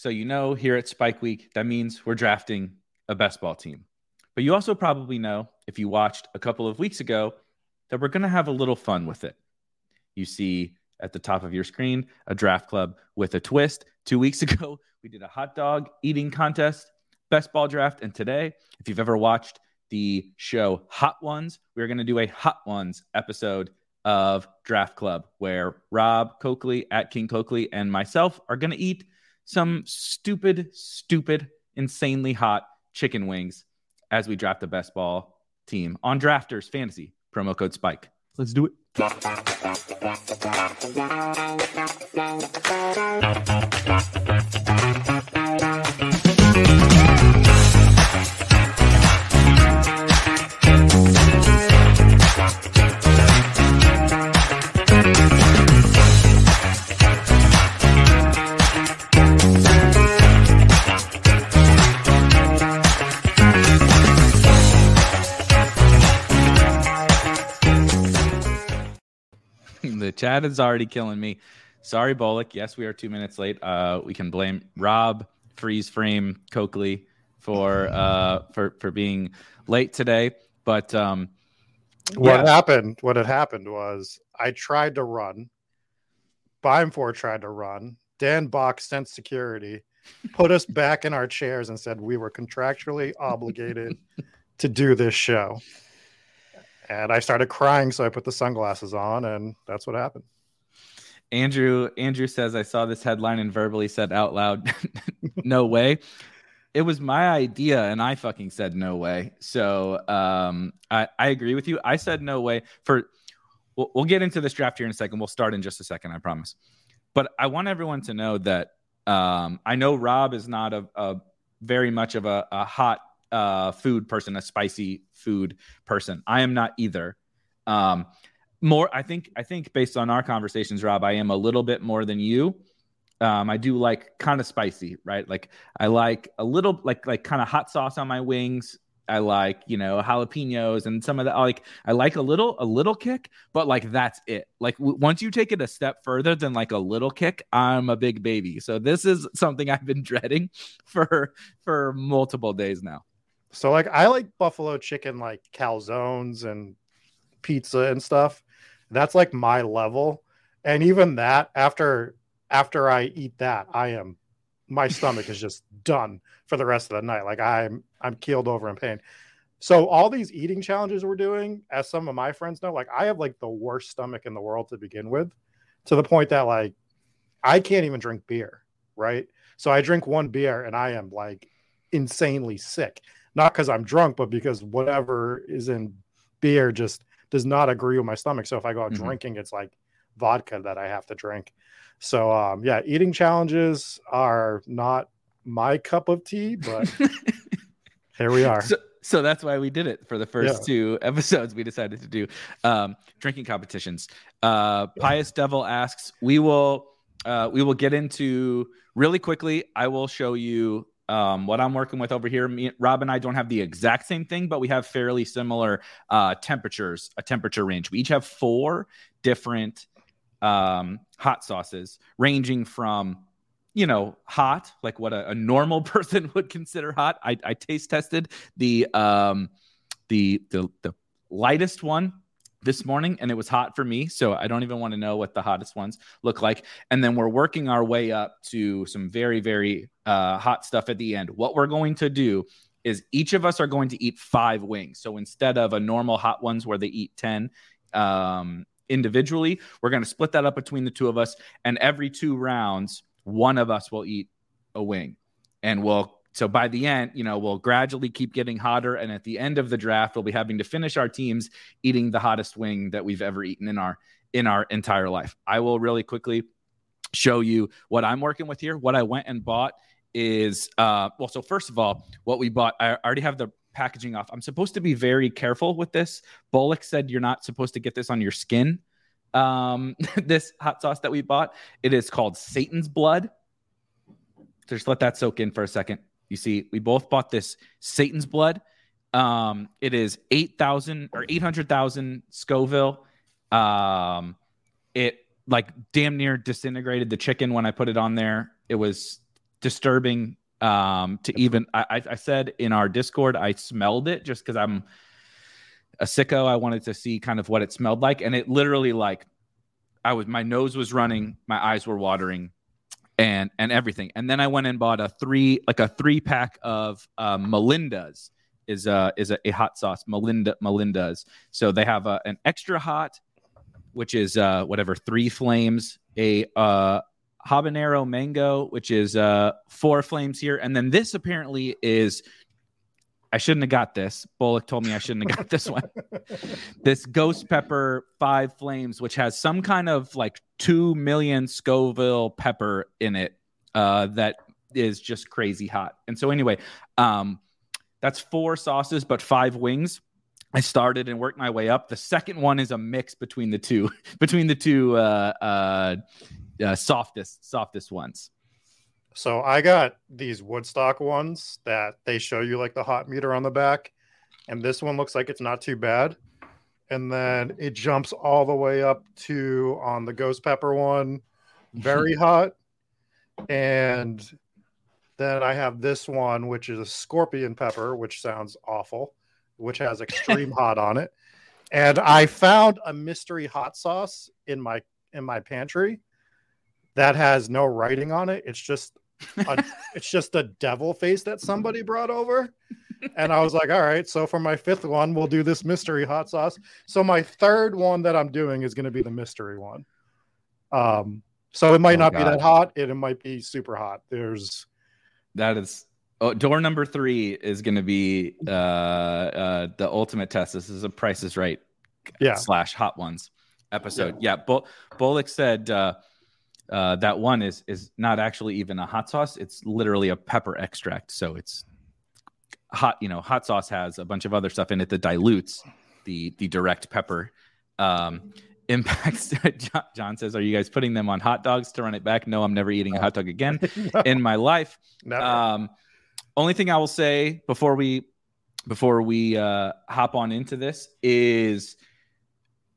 so you know here at Spike Week, that means we're drafting a best ball team. But you also probably know, if you watched a couple of weeks ago, that we're going to have a little fun with it. You see at the top of your screen a draft club with a twist. Two weeks ago, we did a hot dog eating contest, best ball draft. And today, if you've ever watched the show Hot Ones, we're going to do a Hot Ones episode of Draft Club, where Rob Coakley at King Coakley and myself are going to eat some stupid, stupid, insanely hot chicken wings as we draft the best ball team on Drafters Fantasy. Promo code Spike. Let's do it. Chat is already killing me. Sorry, Bullock. Yes, we are two minutes late. Uh, we can blame Rob, Freeze Frame, Coakley for uh, for for being late today. But um, what yeah. happened? What had happened was I tried to run. Beimfohr tried to run. Dan Bach sent security, put us back in our chairs, and said we were contractually obligated to do this show and I started crying, so I put the sunglasses on, and that's what happened. Andrew Andrew says I saw this headline and verbally said out loud, "No way." It was my idea, and I fucking said no way. So um, I I agree with you. I said no way for. We'll, we'll get into this draft here in a second. We'll start in just a second, I promise. But I want everyone to know that um, I know Rob is not a, a very much of a, a hot uh, food person, a spicy food person. I am not either. Um, more, I think, I think based on our conversations, Rob, I am a little bit more than you. Um, I do like kind of spicy, right? Like I like a little, like like kind of hot sauce on my wings. I like, you know, jalapenos and some of that. Like, I like a little, a little kick, but like that's it. Like, w- once you take it a step further than like a little kick, I'm a big baby. So this is something I've been dreading for for multiple days now. So like I like buffalo chicken like calzones and pizza and stuff. That's like my level. And even that after after I eat that, I am my stomach is just done for the rest of the night. Like I'm I'm keeled over in pain. So all these eating challenges we're doing, as some of my friends know, like I have like the worst stomach in the world to begin with, to the point that like I can't even drink beer, right? So I drink one beer and I am like insanely sick not because I'm drunk, but because whatever is in beer just does not agree with my stomach. So if I go out mm-hmm. drinking, it's like vodka that I have to drink. So um, yeah, eating challenges are not my cup of tea, but here we are. So, so, that's why we did it for the first yeah. two episodes. We decided to do um, drinking competitions. Uh, Pious Devil asks, we will uh, we will get into really quickly. I will show you um, what I'm working with over here, me, Rob and I don't have the exact same thing, but we have fairly similar uh, temperatures, a temperature range. We each have four different um, hot sauces, ranging from you know hot, like what a, a normal person would consider hot. I, I taste tested the um, the the the lightest one this morning and it was hot for me. So I don't even want to know what the hottest ones look like. And then we're working our way up to some very, very uh, hot stuff at the end. What we're going to do is each of us are going to eat five wings. So instead of a normal hot ones where they eat 10 um, individually, we're going to split that up between the two of us. And every two rounds, one of us will eat a wing. And we'll so by the end, you know, we'll gradually keep getting hotter. And at the end of the draft, we'll be having to finish our teams eating the hottest wing that we've ever eaten in our in our entire life. I will really quickly show you what I'm working with here. What I went and bought is uh well, so first of all, what we bought, I already have the packaging off. I'm supposed to be very careful with this. Bolek said you're not supposed to get this on your skin. Um, this hot sauce that we bought, it is called Satan's blood. So Just let that soak in for a second. You see, we both bought this Satan's blood. Um, it is 8,000 or 800,000 Scoville. Um, it like damn near disintegrated the chicken when I put it on there. It was disturbing um, to even, I, I said in our Discord, I smelled it just because I'm a sicko. I wanted to see kind of what it smelled like. And it literally like, I was, my nose was running, my eyes were watering and and everything. And then I went and bought a three like a three pack of uh, Melinda's is a is a, a, hot sauce Melinda Melinda's. So they have a, an extra hot, which is uh, whatever three flames, a uh, habanero mango, which is uh, four flames here, and then this apparently is. I shouldn't have got this. Bolek told me I shouldn't have got this one. this ghost pepper five flames, which has some kind of like 2 million Scoville pepper in it uh, that is just crazy hot. And so, anyway, um, that's four sauces, but five wings. I started and worked my way up. The second one is a mix between the two, between the two uh, uh, uh, softest, softest ones. So I got these Woodstock ones that they show you like the hot meter on the back, and this one looks like it's not too bad and then it jumps all the way up to on the ghost pepper one, very hot. And then I have this one, which is a scorpion pepper, which sounds awful, which has extreme hot on it. And I found a mystery hot sauce in my in my pantry that has no writing on it. It's just a, it's just a devil face that somebody brought over and I was like, all right, so for my fifth one, we'll do this mystery hot sauce. So my third one that I'm doing is going to be the mystery one. Um, so it might oh, not God. be that hot, it, it might be super hot. There's that is oh, door number three is going to be uh, uh, the ultimate test. This is a Price is Right, yeah, slash Hot Ones episode. Yeah, yeah Bo- Bolek said. Uh, uh, that one is is not actually even a hot sauce. It's literally a pepper extract. So it's hot you know hot sauce has a bunch of other stuff in it that dilutes the the direct pepper um, impacts john, john, says are you guys putting them on hot dogs to run it back no i'm never eating a hot dog again no. in my life um, only thing i will say before we before we uh, hop on into this is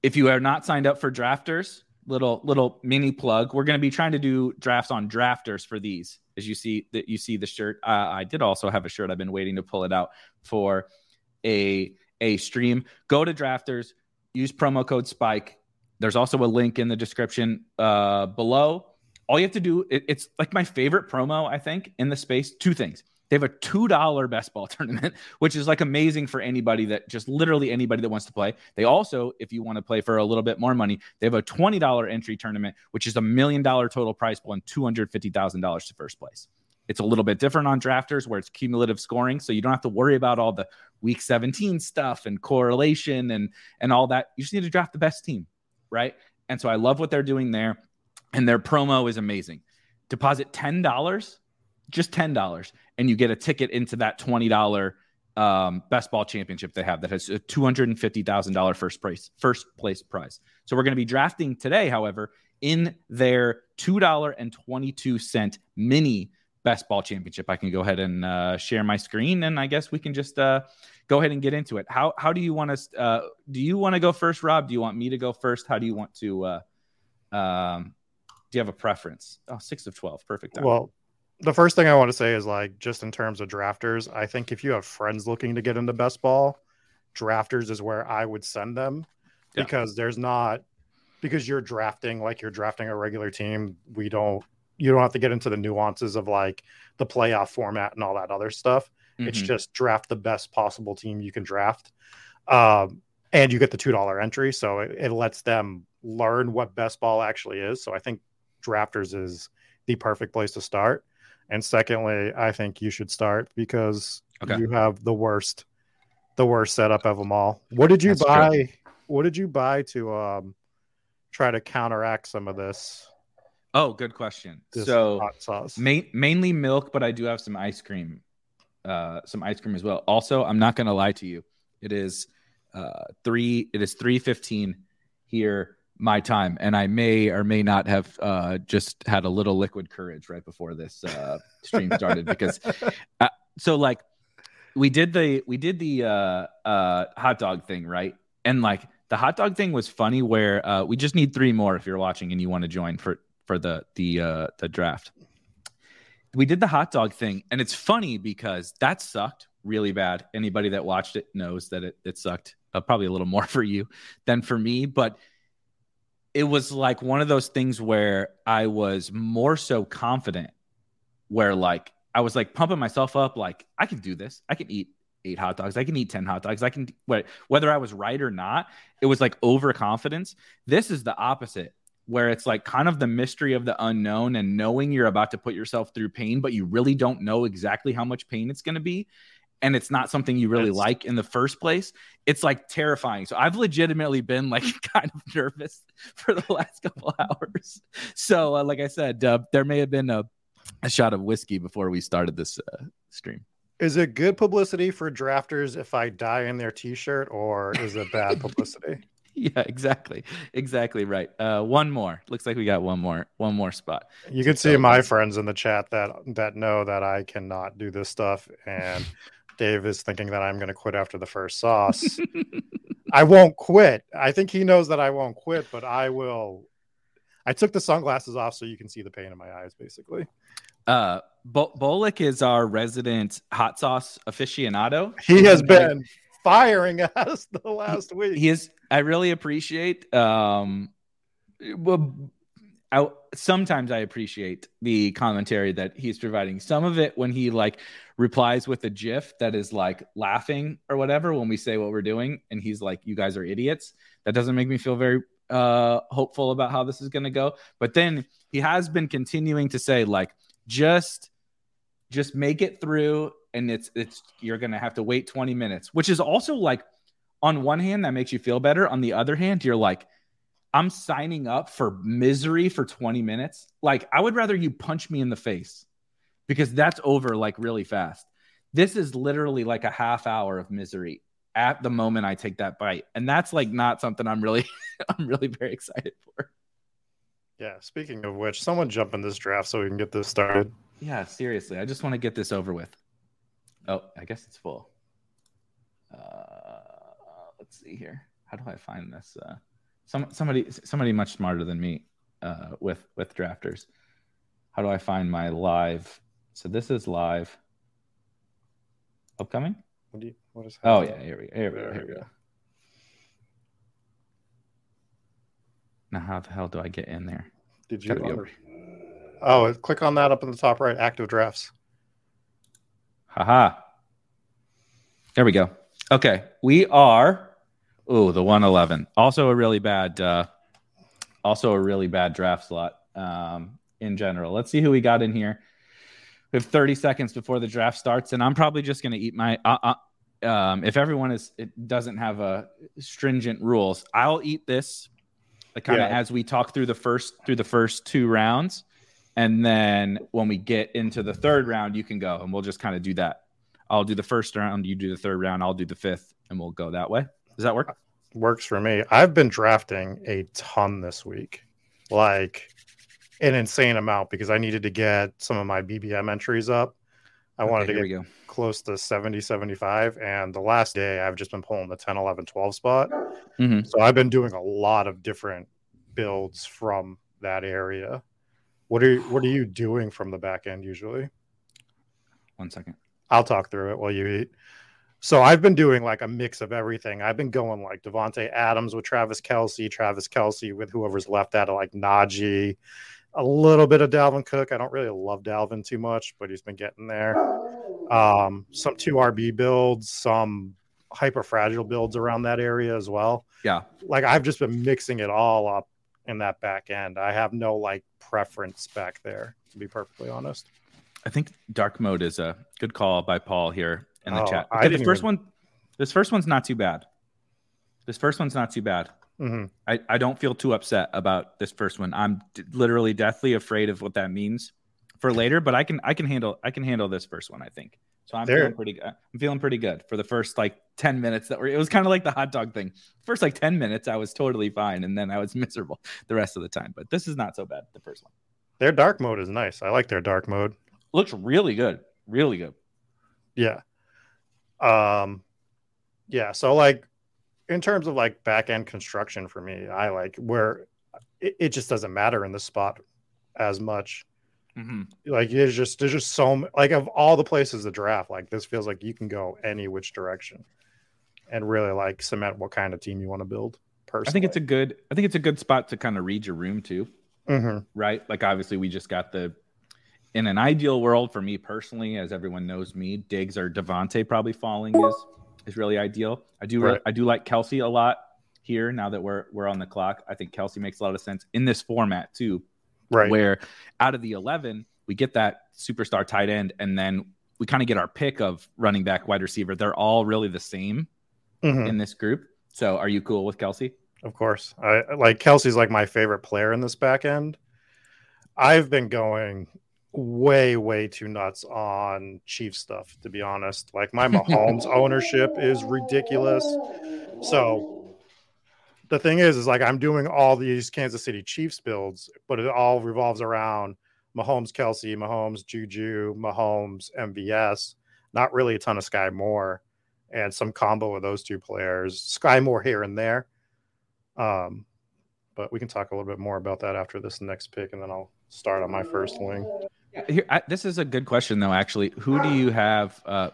if you are not signed up for drafters little little mini plug we're going to be trying to do drafts on drafters for these as you see that you see the shirt. Uh, I did also have a shirt. I've been waiting to pull it out for a a stream. Go to Drafters, use promo code Spike. There's also a link in the description uh, below. All you have to do it, it's like my favorite promo. I think in the space. Two things. They have a $2 best ball tournament, which is like amazing for anybody that just literally anybody that wants to play. They also, if you want to play for a little bit more money, they have a $20 entry tournament, which is a million dollar total prize pool and $250,000 to first place. It's a little bit different on drafters where it's cumulative scoring. So you don't have to worry about all the week 17 stuff and correlation and, and all that. You just need to draft the best team. Right. And so I love what they're doing there. And their promo is amazing. Deposit $10 just $10 and you get a ticket into that $20 um, best ball championship they have that has a $250,000 first prize, first place prize. So we're going to be drafting today, however, in their $2.22 mini best ball championship. I can go ahead and uh, share my screen and I guess we can just uh, go ahead and get into it. How, how do you want to, uh, do you want to go first, Rob? Do you want me to go first? How do you want to, uh, um, do you have a preference? Oh, six of 12. Perfect. Time. Well, the first thing I want to say is like just in terms of drafters, I think if you have friends looking to get into best ball, drafters is where I would send them Yeah. because there's not because you're drafting like you're drafting a regular team. We don't you don't have to get into the nuances of like the playoff format and all that other stuff. It's Mhm. just draft the best possible team you can draft. Um, and you get the $2 entry. So it, it lets them learn what best ball actually is. So I think drafters is the perfect place to start. And secondly, I think you should start because Okay. you have the worst, the worst setup of them all. What did you That's true. buy? What did you buy to um, try to counteract some of this? oh, good question. this So hot sauce. main, mainly milk, but I do have some ice cream, uh, some ice cream as well. Also, I'm not gonna lie to you. It is uh, three. It is three fifteen here my time, and I may or may not have uh, just had a little liquid courage right before this uh, stream started because uh, so like we did the we did the uh, uh, hot dog thing right, and like the hot dog thing was funny where uh, we just need three more if you're watching and you want to join for for the the uh, the draft. We did the hot dog thing, and it's funny because that sucked really bad. Anybody that watched it knows that it, it sucked. Uh, probably a little more for you than for me, but it was like one of those things where I was more so confident, where like I was like pumping myself up, like I can do this. I can eat eight hot dogs. I can eat ten hot dogs. I can whether I was right or not. It was like overconfidence. This is the opposite where it's like kind of the mystery of the unknown and knowing you're about to put yourself through pain, but you really don't know exactly how much pain it's going to be. And it's not something you really It's- like in the first place. It's like terrifying. So I've legitimately been like kind of nervous for the last couple hours. So, uh, like I said, uh, there may have been a, a shot of whiskey before we started this uh, stream. Is it good publicity for drafters if I die in their t-shirt, or is it bad publicity? Yeah, exactly. Exactly right. Uh, one more. Looks like we got one more. One more spot. You can see my friends in the chat that that know that I cannot do this stuff, and Dave is thinking that I'm going to quit after the first sauce. I won't quit. I think he knows that I won't quit, but I will. I took the sunglasses off so you can see the pain in my eyes, basically. Uh, Bo- Bolik is our resident hot sauce aficionado. He has been firing us the last week. He is. I really appreciate. Um, well, I sometimes I appreciate the commentary that he's providing. Some of it when he like replies with a GIF that is like laughing or whatever when we say what we're doing, and he's like, "You guys are idiots." That doesn't make me feel very uh hopeful about how this is going to go. But then he has been continuing to say like, just just make it through and it's it's you're gonna have to wait 20 minutes which is also like on one hand that makes you feel better on the other hand you're like i'm signing up for misery for 20 minutes like i would rather you punch me in the face because that's over like really fast this is literally like a half hour of misery at the moment i take that bite and that's like not something i'm really i'm really very excited for Yeah. Speaking of which, someone jump in this draft so we can get this started. Yeah, seriously. I just want to get this over with. Oh, I guess it's full. Uh, let's see here. How do I find this? Uh, some somebody somebody much smarter than me uh, with with drafters. How do I find my live? So this is live. Upcoming? What do you? What is? Oh yeah, here we here we go. Here we go. go. Now how the hell do I get in there? Did you? Under-. Oh, click on that up in the top right. Active drafts. Haha. There we go. Okay. We are oh the 111. Also a really bad uh also a really bad draft slot um in general. Let's see who we got in here. We have 30 seconds before the draft starts, and I'm probably just gonna eat my uh, uh um if everyone is it doesn't have a stringent rules, I'll eat this like kind of Yeah. as we talk through the first through the first two rounds. And then when we get into the third round, you can go and we'll just kind of do that. I'll do the first round, you do the third round, I'll do the fifth, and we'll go that way. Does that work? Works for me. I've been drafting a ton this week, like an insane amount because I needed to get some of my BBM entries up. I wanted to get go. close to 70, 75. And the last day, I've just been pulling the 10, 11, 12 spot. Mhm. So I've been doing a lot of different builds from that area. What are you, what are you doing from the back end usually? One second. I'll talk through it while you eat. So I've been doing like a mix of everything. I've been going like Davante Adams with Travis Kelce, Travis Kelce with whoever's left out of like Najee, a little bit of Dalvin Cook. I don't really love Dalvin too much, but he's been getting there. Um, some two RB builds, some hyper fragile builds around that area as well. Yeah. Like I've just been mixing it all up in that back end. I have no like preference back there, to be perfectly honest. I think dark mode is a good call by Paul here in the Oh, chat. Okay, this didn't first even- one, this first one's not too bad. This first one's not too bad. Mhm. I, I don't feel too upset about this first one. I'm d- literally deathly afraid of what that means for later, but I can I can handle I can handle this first one. I think so. I'm There- feeling pretty good. I'm feeling pretty good for the first like ten minutes that were. It was kind of like the hot dog thing. First like ten minutes, I was totally fine, and then I was miserable the rest of the time. But this is not so bad. The first one Their dark mode is nice. I like their dark mode. looks really good, really good. Yeah. Um yeah, so like in terms of like back end construction for me, I like where it, it just doesn't matter in the spot as much. Mm-hmm. Like there's just there's just so like of all the places to draft, like this feels like you can go any which direction and really like cement what kind of team you want to build. Personally, I think it's a good. I think it's a good spot to kind of read your room too. Mhm. right? Like obviously we just got the in an ideal world for me personally, as everyone knows me, Diggs or Davante probably falling is is really ideal. I do Right. I do like Kelce a lot here now that we're we're on the clock. I think Kelce makes a lot of sense in this format too, right. where out of the eleven we get that superstar tight end, and then we kind of get our pick of running back, wide receiver. They're all really the same Mhm. in this group. So are you cool with Kelce? Of course. I like Kelce's like my favorite player in this back end. I've been going way, way too nuts on Chief stuff, to be honest. Like my Mahomes ownership is ridiculous. So the thing is, is like I'm doing all these Kansas City Chiefs builds, but it all revolves around Mahomes, Kelce, Mahomes, Juju, Mahomes, MVS. Not really a ton of Skyy Moore, and some combo of those two players. Skyy Moore here and there. Um, but we can talk a little bit more about that after this next pick, and then I'll start on my first wing. Here, I, this is a good question though. Actually, who do you have? Uh,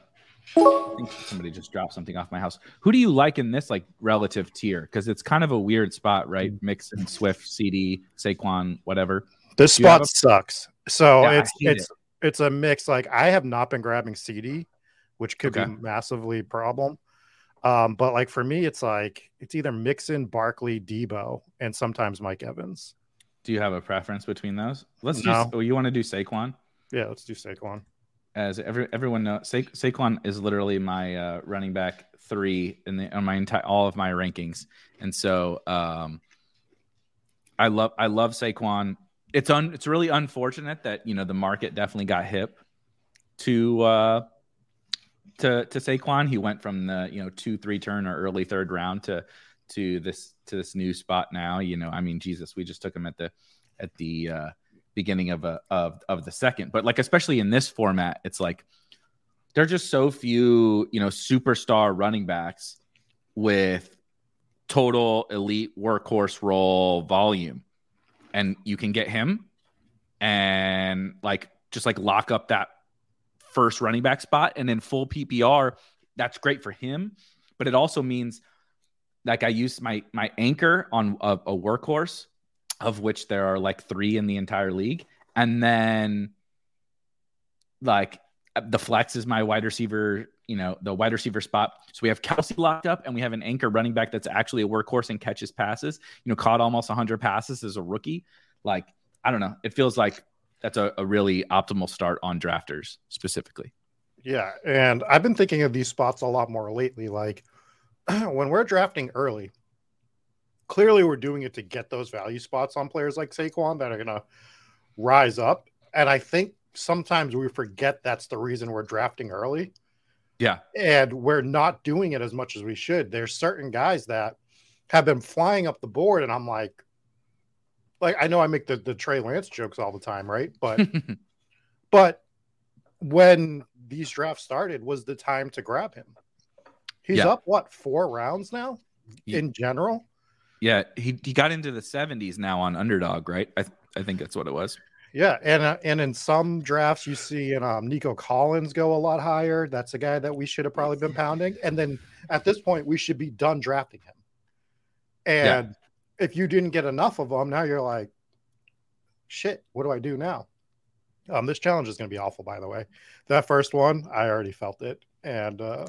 I think somebody just dropped something off my house. Who do you like in this like relative tier? Because it's kind of a weird spot, right? Mixon Swift, CD, Saquon, whatever. This Do you have spot sucks. So Yeah, I it's hate it's it's a mix. Like I have not been grabbing CD, which could Okay. be massively problem. Um, but like for me, it's like it's either Mixon, Barkley, Deebo, and sometimes Mike Evans. Do you have a preference between those? Let's No. do. Oh, you want to do Saquon? Yeah, let's do Saquon. As every everyone knows, Sa- Saquon is literally my uh, running back three in the on my entire all of my rankings, and so um, I love I love Saquon. It's un it's really unfortunate that you know the market definitely got hip to uh, to to Saquon. He went from the you know two three turn or early third round to to this to this new spot now. You know, I mean, Jesus, we just took him at the at the uh, beginning of a of of the second, but like especially in this format, it's like there are just so few you know superstar running backs with total elite workhorse role volume and you can get him and like just like lock up that first running back spot and in full PPR that's great for him but it also means like I use my my anchor on a, a workhorse of which there are like 3 in the entire league and then like uh, the flex is my wide receiver, you know, the wide receiver spot. So we have Kelce locked up and we have an anchor running back that's actually a workhorse and catches passes, you know, caught almost 100 passes as a rookie. Like, I don't know. It feels like that's a, a really optimal start on drafters specifically. Yeah, and I've been thinking of these spots a lot more lately. Like when we're drafting early, clearly we're doing it to get those value spots on players like Saquon that are gonna rise up. And I think sometimes we forget that's the reason we're drafting early. Yeah. And we're not doing it as much as we should. There's certain guys that have been flying up the board, and I'm like, like I know I make the, the Trey Lance jokes all the time, right? But but when these drafts started was the time to grab him. He's Yeah. up what four rounds now in general. yeah. He, he got into the 70s now on underdog, right? I, I think that's what it was. Yeah, and uh, and in some drafts you see in um, Nico Collins go a lot higher. That's a guy that we should have probably been pounding. And then at this point, we should be done drafting him. And yeah. if you didn't get enough of them, now you're like, shit, what do I do now? Um, this challenge is going to be awful, by the way. That first one, I already felt it, and uh,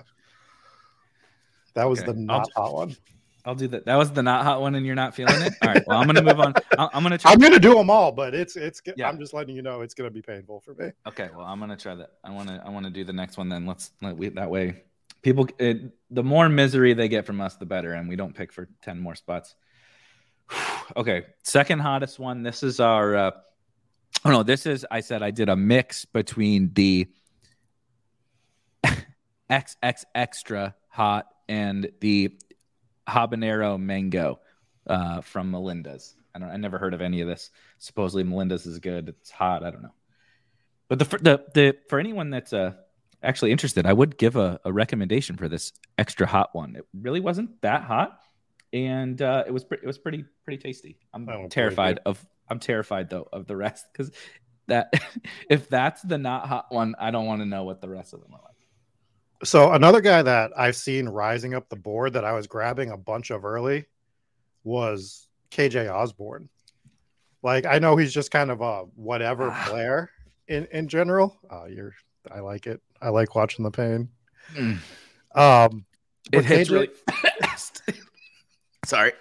that was okay. the not hot one. I'll do that. That was the not hot one, and you're not feeling it. All right. Well, I'm gonna move on. I'm gonna. Try. I'm gonna do them all, but it's it's. Yeah. I'm just letting you know it's gonna be painful for me. Okay. Well, I'm gonna try that. I want to. I want to do the next one. Then let's let we that way. People, it, the more misery they get from us, the better, and we don't pick for ten more spots. okay. Second hottest one. This is our. Uh, oh no, this is. I said I did a mix between the X X extra hot and the habanero mango uh, from Melinda's. I don't. I never heard of any of this. Supposedly Melinda's is good. It's hot. I don't know. But the the the for anyone that's uh actually interested, I would give a, a recommendation for this extra hot one. It really wasn't that hot, and uh, it was pre- it was pretty pretty tasty. I'm terrified of I'm terrified though of the rest because that if that's the not hot one, I don't want to know what the rest of them are like. So another guy that I've seen rising up the board that I was grabbing a bunch of early was KJ Osborn. Like I know he's just kind of a whatever ah. player in in general. Uh, you're I like it. I like watching the pain. Mm. Um, it hits KJ... really fast. Sorry,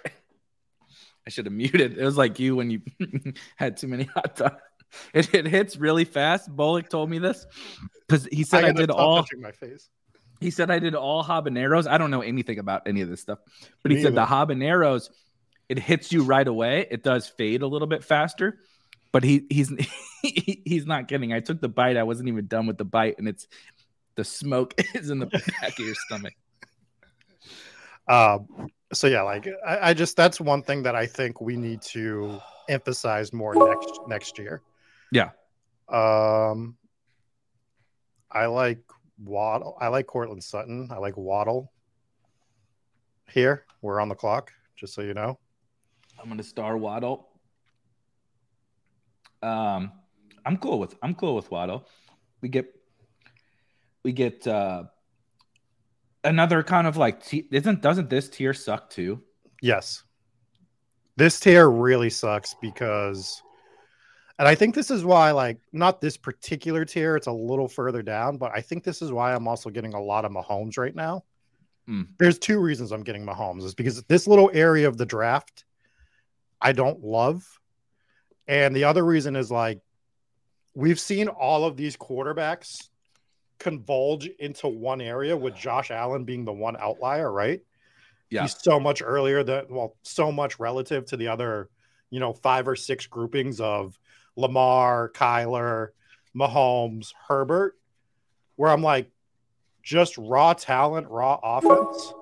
I should have muted. It was like you when you had too many hot dogs. It, it hits really fast. Bolick told me this because he said I, I did all. My face. He said I did all habaneros. I don't know anything about any of this stuff, but he Me said either. the habaneros, it hits you right away. It does fade a little bit faster, but he he's he, he's not kidding. I took the bite. I wasn't even done with the bite, and it's the smoke is in the back of your stomach. Um. So yeah, like I, I just that's one thing that I think we need to emphasize more next next year. Yeah. Um. I like Waddle. I like Courtland Sutton. I like Waddle. Here, we're on the clock, just so you know. I'm gonna star Waddle. Um, I'm cool with I'm cool with Waddle. We get we get uh another kind of like t- isn't doesn't this tier suck too? Yes. This tier really sucks because and I think this is why, like, not this particular tier, it's a little further down, but I think this is why I'm also getting a lot of Mahomes right now. Mm. There's two reasons I'm getting Mahomes is because this little area of the draft I don't love. And the other reason is like we've seen all of these quarterbacks convolge into one area with Josh Allen being the one outlier, right? Yeah. He's so much earlier that well, so much relative to the other, you know, five or six groupings of Lamar, Kyler, Mahomes, Herbert, where I'm like, just raw talent, raw offense.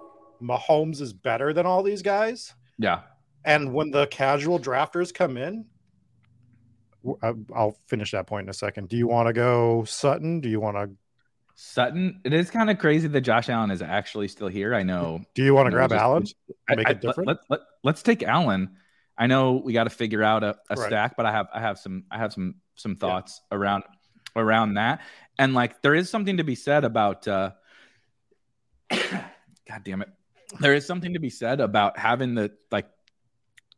Mahomes is better than all these guys. Yeah. And when the casual drafters come in, uh, I'll finish that point in a second. Do you want to go Sutton? Do you want to Sutton? It is kind of crazy that Josh Allen is actually still here. I know. Do you want to grab just, Allen? Make I, it different. Let, let, let, us take Allen. I know we got to figure out a, a right. stack, but I have I have some I have some some thoughts yeah. around around that. And like there is something to be said about uh God damn it. There is something to be said about having the like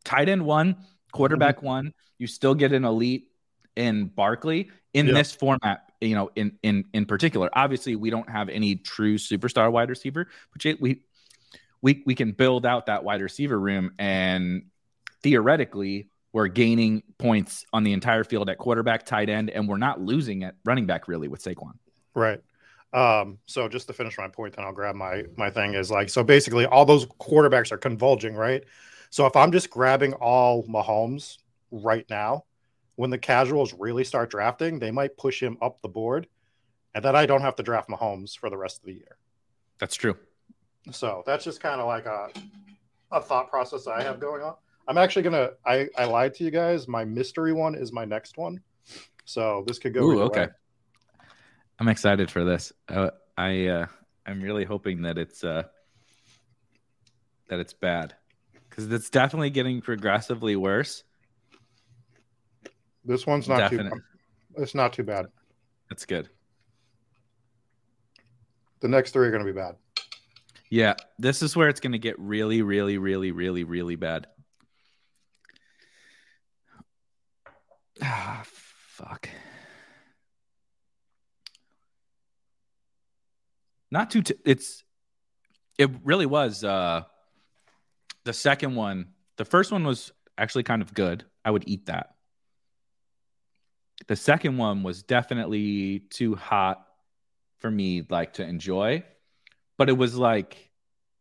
tight end one, quarterback mm-hmm. one, you still get an elite in Barkley in yeah. this format, you know, in in in particular. Obviously, we don't have any true superstar wide receiver, but we we we can build out that wide receiver room and theoretically we're gaining points on the entire field at quarterback, tight end, and we're not losing at running back really with Saquon. Right. Um, so just to finish my point, then I'll grab my my thing is like so basically all those quarterbacks are converging, right? So if I'm just grabbing all Mahomes right now, when the casuals really start drafting, they might push him up the board, and then I don't have to draft Mahomes for the rest of the year. That's true. So that's just kind of like a a thought process I have going on. I'm actually gonna. I I lied to you guys. My mystery one is my next one, so this could go. Ooh, okay. Way. I'm excited for this. Uh, I uh, I'm really hoping that it's uh, that it's bad because it's definitely getting progressively worse. This one's not Definite. too. It's not too bad. That's good. The next three are going to be bad. Yeah, this is where it's going to get really, really, really, really, really bad. Ah, fuck. Not too. T- it's. It really was. Uh, the second one, the first one was actually kind of good. I would eat that. The second one was definitely too hot for me, like to enjoy but it was like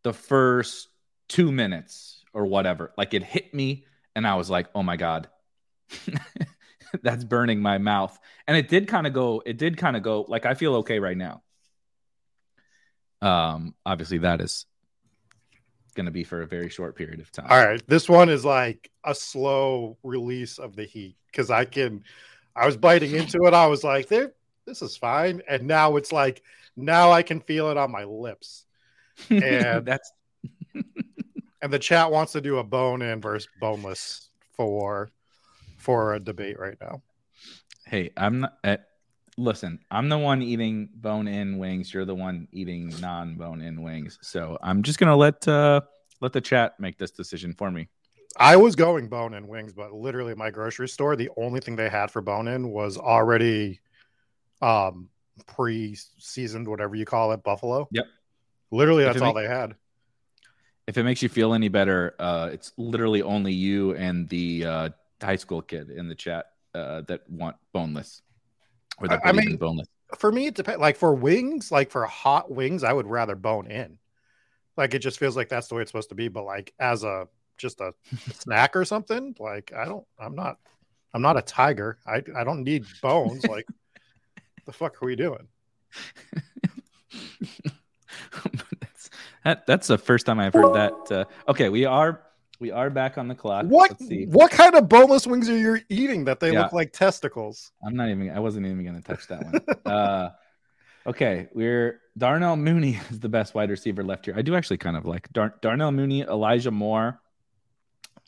the first two minutes or whatever. Like it hit me, and I was like, oh my God, that's burning my mouth. And it did kind of go, it did kind of go, like, I feel okay right now. Um, obviously, that is going to be for a very short period of time. All right, this one is like a slow release of the heat because I can. I was biting into it. I was like, "There, this is fine," and now it's like now I can feel it on my lips. And that's and the chat wants to do a bone in versus boneless for for a debate right now. hey, I'm not. Uh, listen, I'm the one eating bone-in wings. You're the one eating non-bone-in wings. So I'm just gonna let uh, let the chat make this decision for me. I was going bone in wings, but literally my grocery store, the only thing they had for bone in was already um pre-seasoned, whatever you call it, buffalo. Yep. Literally, that's all make- they had. If it makes you feel any better, uh, it's literally only you and the uh, high school kid in the chat uh, that want boneless, or that I- I believe in mean- boneless. For me, it depends. Like for wings, like for hot wings, I would rather bone in. Like it just feels like that's the way it's supposed to be. But like as a just a snack or something, like I don't. I'm not. I'm not a tiger. I I don't need bones. Like the fuck are we doing? that's, that, that's the first time I've heard that. Uh, okay, we are we are back on the clock. What what kind of boneless wings are you eating that they Yeah. look like testicles? I'm not even. I wasn't even going to touch that one. uh, okay, we're Darnell Mooney is the best wide receiver left here. I do actually kind of like Dar- Darnell Mooney, Elijah Moore.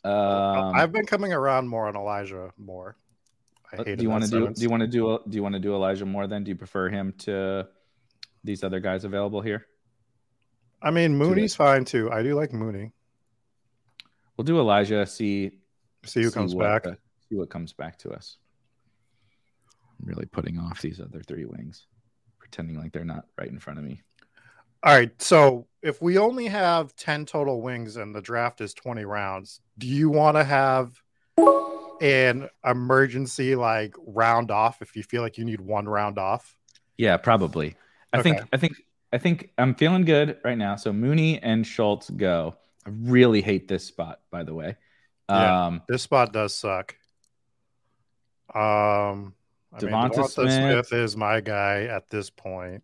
Um, I've been coming around more on Elijah Moore. I uh, do you want to do? Do you want to do? Do you want to do Elijah Moore? Then do you prefer him to these other guys available here? I mean, Mooney's fine too. I do like Mooney. We'll do Elijah. See See who comes what, back. uh, see what comes back to us. I'm really putting off these other three wings, pretending like they're not right in front of me. All right. So if we only have 10 total wings and the draft is 20 rounds, do you want to have an emergency like round off if you feel like you need one round off? Yeah, probably. I think I think I think I'm feeling good right now. So Mooney and Schultz go. I really hate this spot, by the way. Yeah. Um, This spot does suck. Um, I mean, Devonta Devonta Smith. Smith is my guy at this point.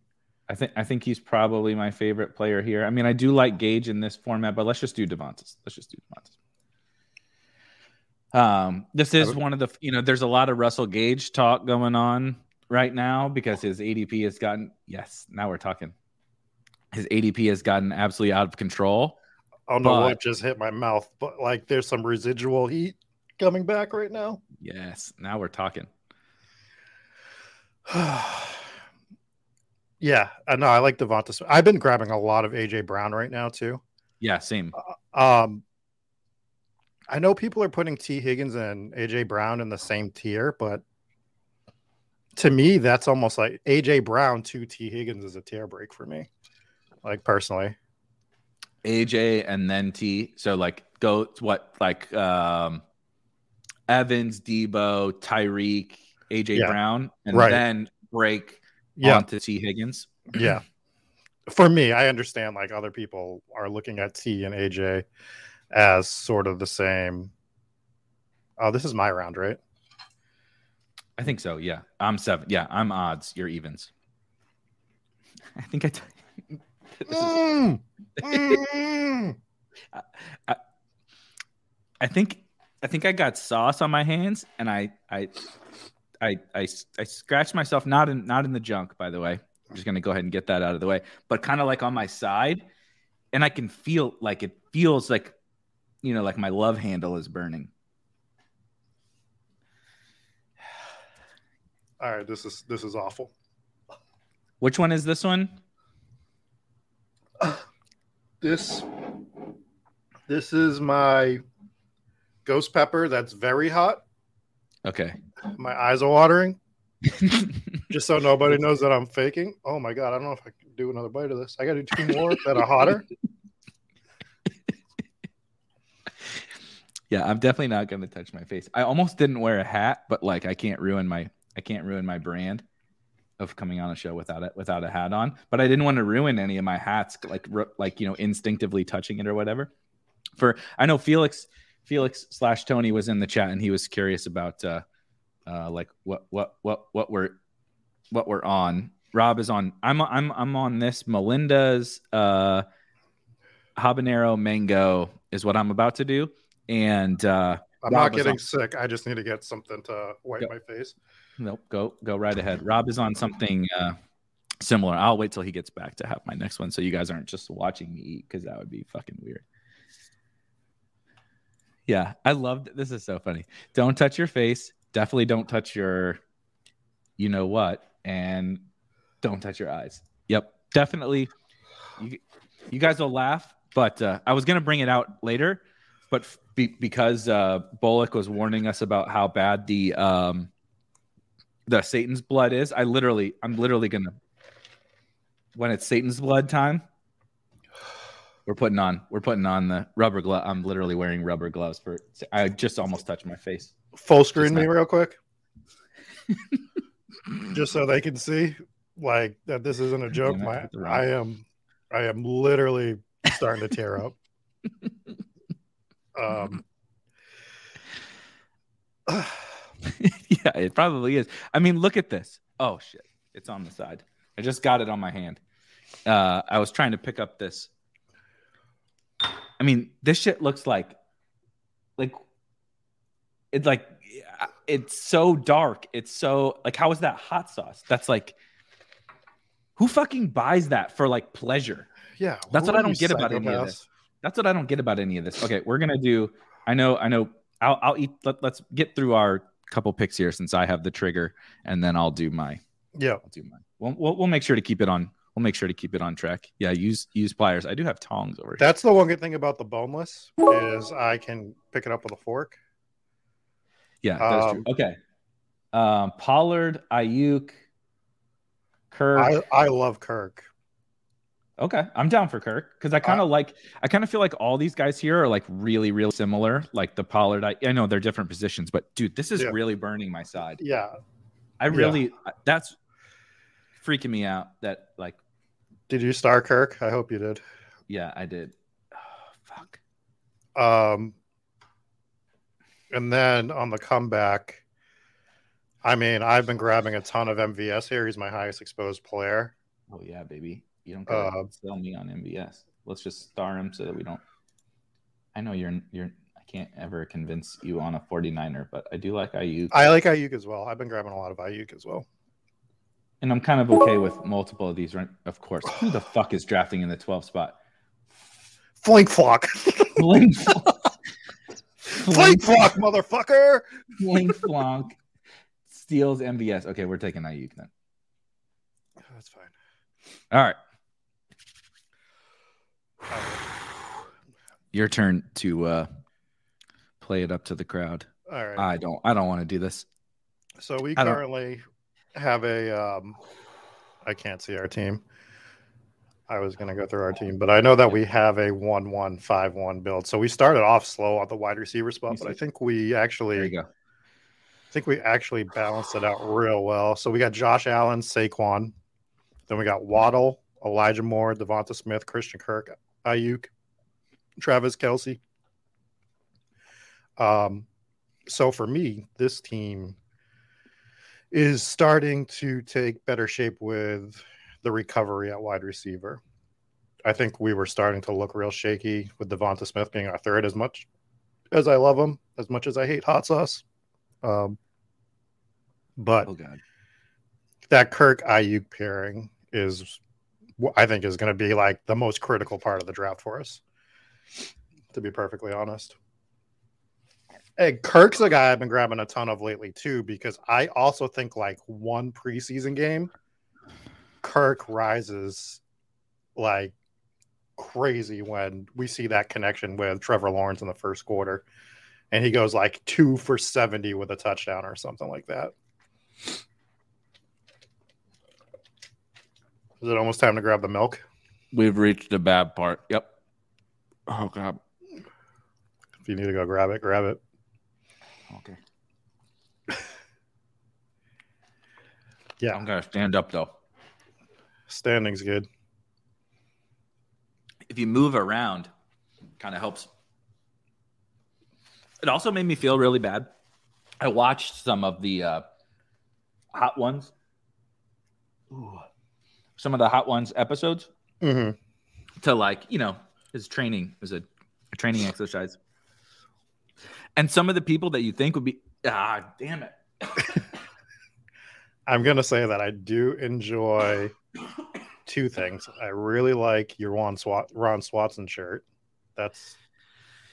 I think I think he's probably my favorite player here. I mean, I do like Gage in this format, but let's just do Devonta's. Let's just do Devonta's. Um, this is one of the you know, there's a lot of Russell Gage talk going on right now because his ADP has gotten yes, now we're talking. His ADP has gotten absolutely out of control. I don't know what just hit my mouth, but like there's some residual heat coming back right now. Yes, now we're talking. yeah, I know. I like Devonta. Smith. I've been grabbing a lot of AJ Brown right now too. Yeah, same. Um, I know people are putting Tee Higgins and AJ Brown in the same tier, but to me, that's almost like AJ Brown to Tee Higgins is a tier break for me. Like personally, AJ and then T. So like go what like um Evans, Deebo, Tyreek, AJ Yeah, Brown, and right. then break yeah, onto Tee Higgins. yeah. For me, I understand like other people are looking at T and AJ as sort of the same. Oh, this is my round, right? I think so. Yeah, I'm seven. Yeah, I'm odds. You're evens. I think I. T- Mm, mm. I think I think I got sauce on my hands, and I I I I, I scratched myself not in not in the junk, by the way. I'm just gonna go ahead and get that out of the way, but kind of like on my side, and I can feel like it feels like you know like my love handle is burning. All right, this is this is awful. Which one is this one? This this is my ghost pepper that's very hot. Okay. My eyes are watering. Just so nobody knows that I'm faking. Oh my god, I don't know if I can do another bite of this. I gotta do two more that are hotter. Yeah, I'm definitely not going to touch my face. I almost didn't wear a hat, but like I can't ruin my I can't ruin my brand of coming on a show without it without a hat on. But I didn't want to ruin any of my hats, like like you know instinctively touching it or whatever. For I know Felix Felix slash Tony was in the chat and he was curious about uh, uh like what what what what we're what we're on. Rob is on. I'm I'm I'm on this Melinda's uh habanero mango is what I'm about to do and uh, I'm Rob not getting on... sick. I just need to get something to wipe go. my face. Nope, go go right ahead. Rob is on something uh, similar. I'll wait till he gets back to have my next one, so you guys aren't just watching me eat because that would be fucking weird. Yeah, I loved. This is so funny. Don't touch your face. Definitely don't touch your, you know what, and don't touch your eyes. Yep, definitely. You, you guys will laugh, but uh, I was gonna bring it out later but be, because uh, Bullock was warning us about how bad the um, the Satan's blood is, I literally, I'm literally gonna when it's Satan's blood time. We're putting on, we're putting on the rubber glove. I'm literally wearing rubber gloves for. I just almost touched my face. Full screen me real quick, just so they can see like that. This isn't a joke. My, I am, I am literally starting to tear up. Um, yeah, it probably is. I mean, look at this. Oh shit, it's on the side. I just got it on my hand. Uh, I was trying to pick up this. I mean, this shit looks like, like, it's like, it's so dark. It's so like, how is that hot sauce? That's like, who fucking buys that for like pleasure? Yeah, that's what I don't get about any of this. That's what I don't get about any of this. Okay, we're gonna do. I know. I know. I'll. I'll eat. Let, let's get through our couple picks here since I have the trigger, and then I'll do my. Yeah. I'll do mine. We'll, we'll, we'll make sure to keep it on. We'll make sure to keep it on track. Yeah. Use use pliers. I do have tongs over here. That's the one good thing about the boneless is I can pick it up with a fork. Yeah. That's um, true. Okay. Um, Pollard, Aiyuk, Kirk. I, I love Kirk. Okay, I'm down for Kirk because I kind of uh, like. I kind of feel like all these guys here are like really, really similar. Like the Pollard, I, I know they're different positions, but dude, this is yeah. really burning my side. Yeah, I really. Yeah. That's freaking me out. That like. Did you star Kirk? I hope you did. Yeah, I did. Oh, fuck. Um, and then on the comeback, I mean, I've been grabbing a ton of MVS here. He's my highest exposed player. Oh yeah, baby. You don't gotta uh, sell me on MVS. Let's just star him so that we don't. I know you're you're. I can't ever convince you on a 49er, but I do like Aiyuk. I like Aiyuk as well. I've been grabbing a lot of Aiyuk as well. And I'm kind of okay with multiple of these, right? Of course. Who the fuck is drafting in the 12 spot? Flink flock. Flink flock. Flink flock, motherfucker. Flink flock steals MVS. Okay, we're taking Aiyuk then. That's fine. All right. Your turn to uh, play it up to the crowd. All right. I don't. I don't want to do this. So we currently have a. Um, I can't see our team. I was going to go through our team, but I know that we have a one-one-five-one build. So we started off slow on the wide receiver spot, but I think we actually. There you go. I think we actually balanced it out real well. So we got Josh Allen, Saquon, then we got Waddle, Elijah Moore, Devonta Smith, Christian Kirk, Aiyuk, Travis Kelce. Um, so for me, this team is starting to take better shape with the recovery at wide receiver. I think we were starting to look real shaky with Devonta Smith being our third as much as I love him, as much as I hate hot sauce. Um, but oh that Kirk Aiyuk pairing is I think is going to be like the most critical part of the draft for us. To be perfectly honest. Hey, Kirk's a guy I've been grabbing a ton of lately too, because I also think like one preseason game, Kirk rises like crazy when we see that connection with Trevor Lawrence in the first quarter. And he goes like two for 70 with a touchdown or something like that. Is it almost time to grab the milk? We've reached the bad part. Yep. Oh god. If you need to go grab it, grab it. Okay. Yeah. I'm gonna stand up though. Standing's good. If you move around, kind of helps. It also made me feel really bad. I watched some of the uh, hot ones. Ooh. Some of the hot ones episodes hmm to like you know his training is a, a training exercise and some of the people that you think would be ah damn it I'm gonna say that I do enjoy two things. I really like your Ron, Swat- Ron Swatson shirt. That's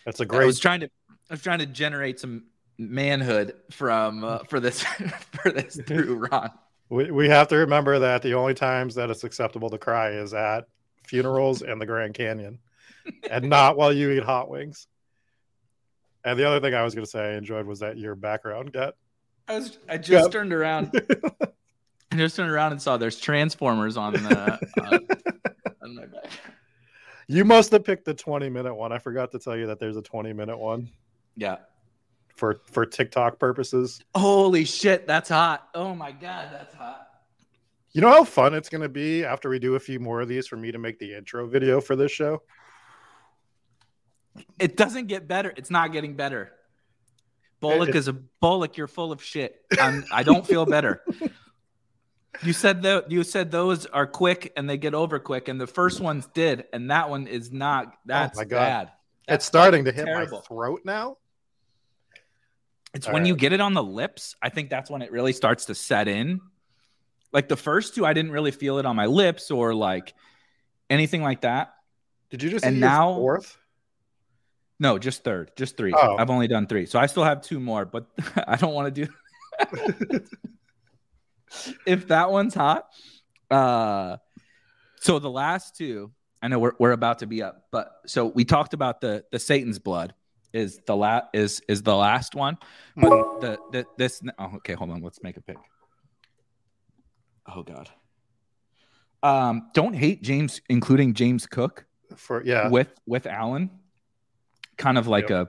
that's a great. I was trying to i was trying to generate some manhood from uh, for this for this through ron we, we have to remember that the only times that it's acceptable to cry is at funerals and the Grand Canyon, and not while you eat hot wings. And the other thing I was gonna say I enjoyed was that your background get. i was i just turned around i just turned around and saw there's transformers on the uh, on my back You must have picked the 20 minute one. I forgot to tell you that there's a 20 minute one yeah for for TikTok purposes. holy shit that's hot oh my god that's hot You know how fun it's going to be after we do a few more of these for me to make the intro video for this show? It doesn't get better. It's not getting better. Bullock is a Bullock. You're full of shit. I'm, I don't feel better. You said that you said those are quick and they get over quick, and the first ones did, and that one is not. Oh that's Oh my God. bad. That's it's starting to hit terrible. my throat now. It's All when you get it on the lips. I think that's when it really starts to set in. Like the first two, I didn't really feel it on my lips or like anything like that. Did you just And now- fourth? No, just third, just three. Oh. I've only done three, so I still have two more, but I don't want to do. if that one's hot, uh, so the last two, I know we're we're about to be up, but so we talked about the the Satan's blood is the last is is the last one, but the the this oh okay hold on let's make a pick. Oh God. Um, don't hate James, including James Cook For yeah, with with Allen, kind of like a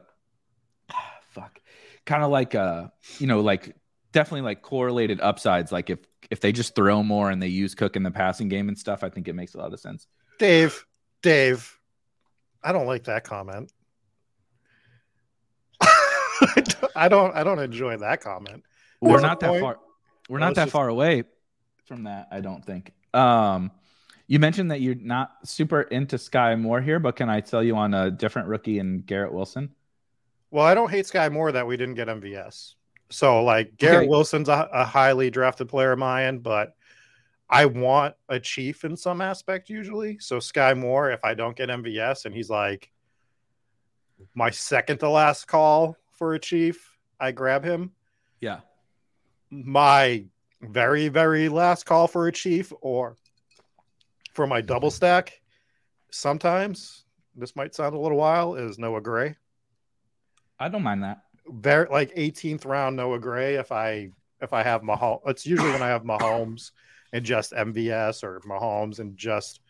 fuck, kind of like a you know like definitely like correlated upsides. Like if if they just throw more and they use Cook in the passing game and stuff, I think it makes a lot of sense. Dave, Dave, I don't like that comment. I don't I don't enjoy that comment. We're not that point- far. We're not that just- far away from that. I don't think. Um, you mentioned that you're not super into Skyy Moore here, but can I tell you on a different rookie and Garrett Wilson? Well, I don't hate Skyy Moore that we didn't get MVS. So like Garrett Okay. Wilson's a, a highly drafted player of mine, but I want a chief in some aspect usually. So Skyy Moore, if I don't get MVS and he's like my second to last call for a chief, I grab him. Yeah. My very, very last call for a chief or for my double stack, sometimes this might sound a little while, is Noah Gray I don't mind that. very like 18th round Noah Gray if I if I have Mahomes. It's usually when I have Mahomes and just MVS or Mahomes and just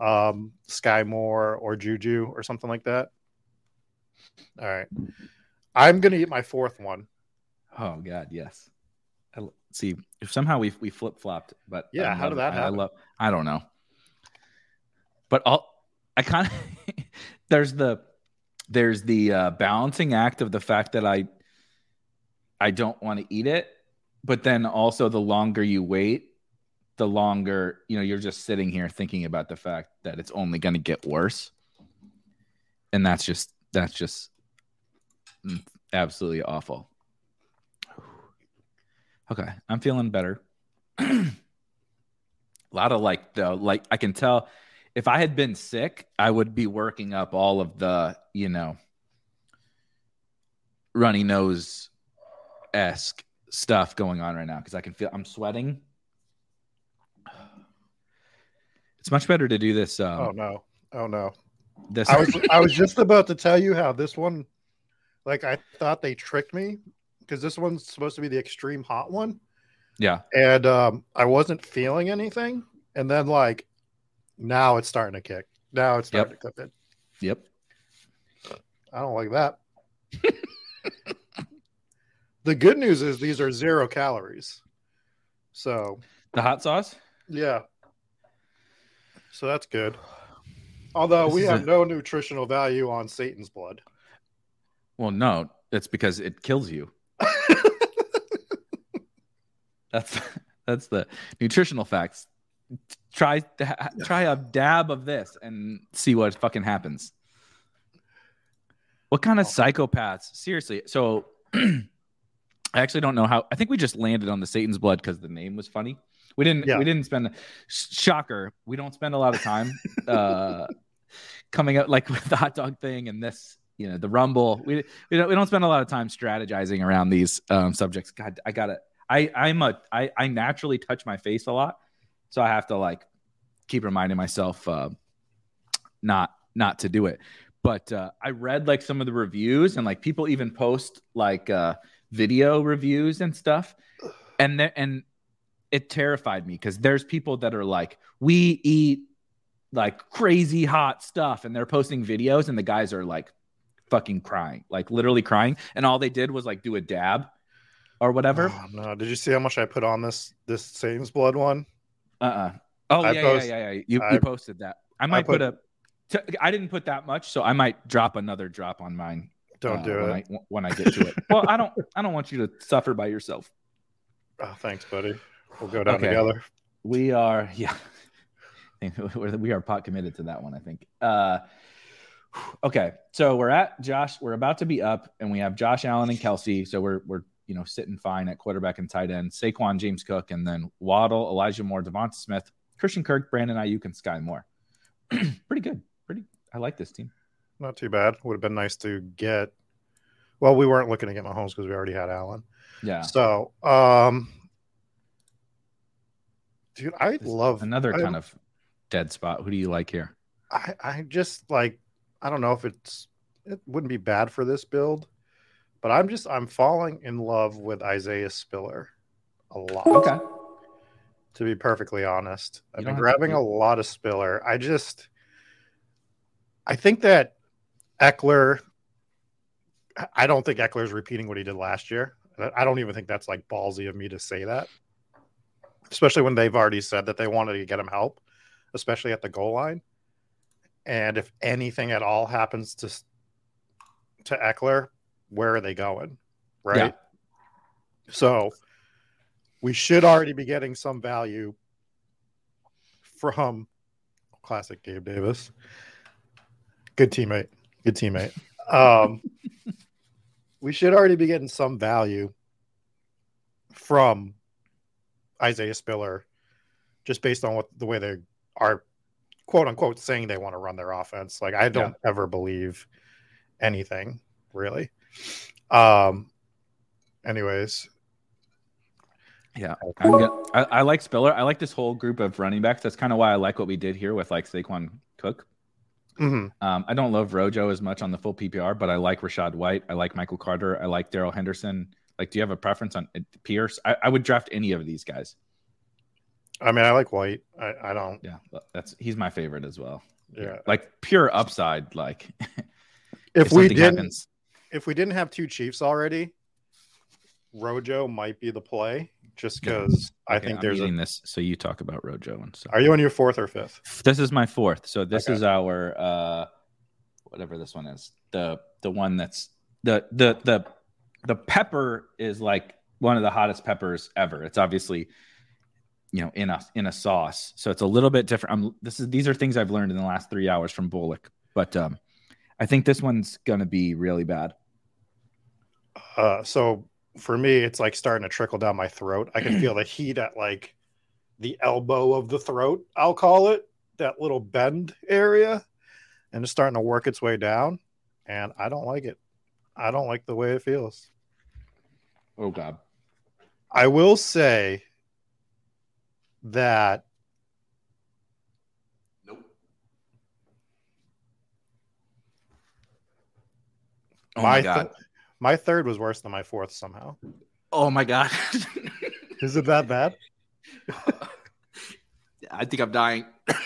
um Skyy Moore or Juju or something like that. All right. I'm gonna eat my fourth one. Oh God, yes. I, see, if somehow we we flip flopped, but Yeah, how did that I, I love. I don't know. But I'll. I kind of. there's the, there's the uh, balancing act of the fact that I. I don't want to eat it, but then also the longer you wait, the longer you know you're just sitting here thinking about the fact that it's only going to get worse, and that's just that's just absolutely awful. Okay, I'm feeling better. a lot of like the like I can tell if I had been sick, I would be working up all of the, you know, runny nose esque stuff going on right now because I can feel I'm sweating. It's much better to do this. Um, Oh no. Oh no. This I was I was just about to tell you how this one like I thought they tricked me because this one's supposed to be the extreme hot one. yeah. And um I wasn't feeling anything. And then like now it's starting to kick. Now it's starting to clip in. Yep. I don't like that. the good news is these are zero calories. So The hot sauce. yeah. So that's good. Although This we have a- no nutritional value on Satan's blood. Well, no, it's because it kills you. That's that's the nutritional facts. Try try a dab of this and see what fucking happens. What kind of psychopaths? Seriously. So I actually don't know how. I think we just landed on the Satan's blood because the name was funny. We didn't. Yeah. We didn't spend. Shocker. We don't spend a lot of time uh, coming up like with the hot dog thing and this. You know the rumble. We we don't, we don't spend a lot of time strategizing around these um, subjects. God, I gotta. I I'm a I I naturally touch my face a lot, so I have to like keep reminding myself uh, not not to do it. But uh, I read like some of the reviews and like people even post like uh, video reviews and stuff, and there and it terrified me because there's people that are like we eat like crazy hot stuff and they're posting videos and the guys are like fucking crying like literally crying and all they did was like do a dab or whatever Oh, no, did you see how much I put on this this Satan's blood one? Uh-uh. Oh I yeah, post- yeah, yeah, yeah. You, I- you posted that. I might put, put- a. T- I didn't put that much, so I might drop another drop on mine. Don't uh, do when it. I, when I get to it. well, I don't. I don't want you to suffer by yourself. Oh, thanks, buddy. We'll go down Okay. together. We are. Yeah. We are pot committed to that one. I think. Uh, okay, so we're at Josh. We're about to be up, and we have Josh Allen and Kelce. So we're we're you know sitting fine at quarterback and tight end. Saquon, James Cook, and then Waddle, Elijah Moore, Devonta Smith, Christian Kirk, Brandon Aiyuk, and Skyy Moore. Pretty good. Pretty. I like this team. Not too bad. Would have been nice to get. Well, we weren't looking to get Mahomes because we already had Allen. Yeah. So, um, dude, I love another I- kind of dead spot. Who do you like here? I, I just like I don't know if it's it wouldn't be bad for this build, but I'm just I'm falling in love with Isaiah Spiller a lot. To be perfectly honest, I've been don't have to grabbing a lot of Spiller. I just I think that Ekeler I don't think Ekeler's repeating what he did last year. I don't even think that's like ballsy of me to say that. Especially when they've already said that they wanted to get him help, especially at the goal line. And if anything at all happens to to Ekeler, where are they going? Right. Yeah. So we should already be getting some value from classic Gabe Davis. Good teammate. Good teammate. Um, we should already be getting some value from Isaiah Spiller just based on what the way they are quote unquote saying they want to run their offense. Like I don't ever believe anything really. Um anyways, Yeah, gonna, I, I like Spiller. I like this whole group of running backs. That's kind of why I like what we did here with like Saquon Cook. mhm. Um, I don't love Rojo as much on the full PPR, but I like Rachaad White. I like Michael Carter. I like Darrell Henderson. Like, do you have a preference on uh, Pierce? I, I would draft any of these guys. I mean I like White. I, I don't Yeah, that's he's my favorite as well. yeah. like pure upside. Like, If, we didn't happens- if we didn't have two Chiefs already, Rojo might be the play just Yeah. because I Okay, think I'm there's a this. So you talk about Rojo and so. are you on your fourth or fifth? This is my fourth. So this Okay. is our uh whatever this one is. The the one that's the the the the pepper is like one of the hottest peppers ever. It's obviously you know in a in a sauce. So it's a little bit different. I'm this is these are things I've learned in the last 3 hours from Bullock. But um I think this one's going to be really bad. Uh, so for me, it's like starting to trickle down my throat. I can feel the heat at like the elbow of the throat, I'll call it that little bend area, and it's starting to work its way down. And I don't like it. I don't like the way it feels. Oh God. I will say that Nope. Oh my my God. th- my third was worse than my fourth somehow. oh my God. Is it that bad? I think I'm dying.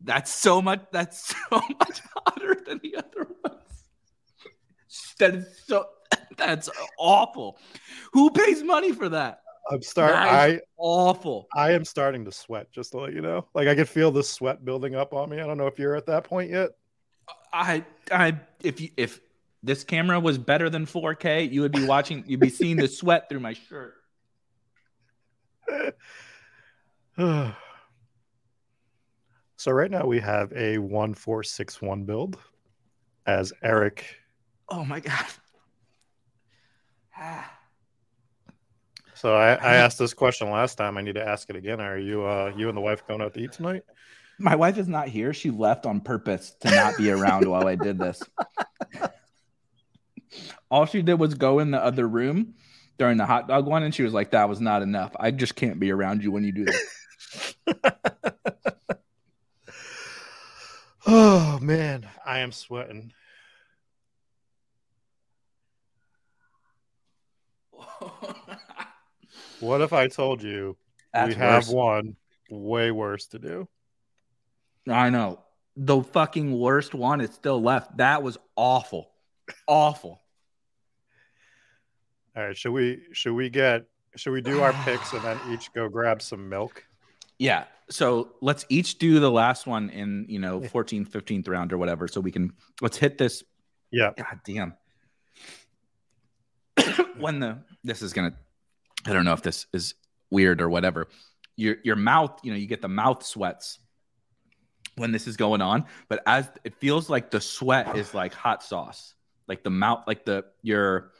that's so much. That's so much hotter than the other ones. That is so. That's awful. Who pays money for that? I'm start. Nice. I Awful. I am starting to sweat. Just to let you know, like I can feel the sweat building up on me. I don't know if you're at that point yet. I, I, if you, if this camera was better than 4K, you would be watching. You'd be seeing the sweat through my shirt. so right now we have a one four six one build as Eric. Oh my god. Ah. So I, I asked this question last time. I need to ask it again. Are you uh you and the wife going out to eat tonight? My wife is not here. She left on purpose to not be around while I did this. All she did was go in the other room during the hot dog one, and she was like, "That was not enough. I just can't be around you when you do that." Oh man, I am sweating. What if I told you That's we have worse. one way worse to do? I know. The fucking worst one is still left. That was awful. Awful. All right, should we should we get should we do our picks and then each go grab some milk? Yeah. So let's each do the last one in, you know, 14th, 15th round or whatever. So we can let's hit this. Yeah. God damn. when the this is gonna I don't know if this is weird or whatever. Your your mouth, you know, you get the mouth sweats when this is going on, but as it feels like the sweat is like hot sauce. Like the mouth, like the your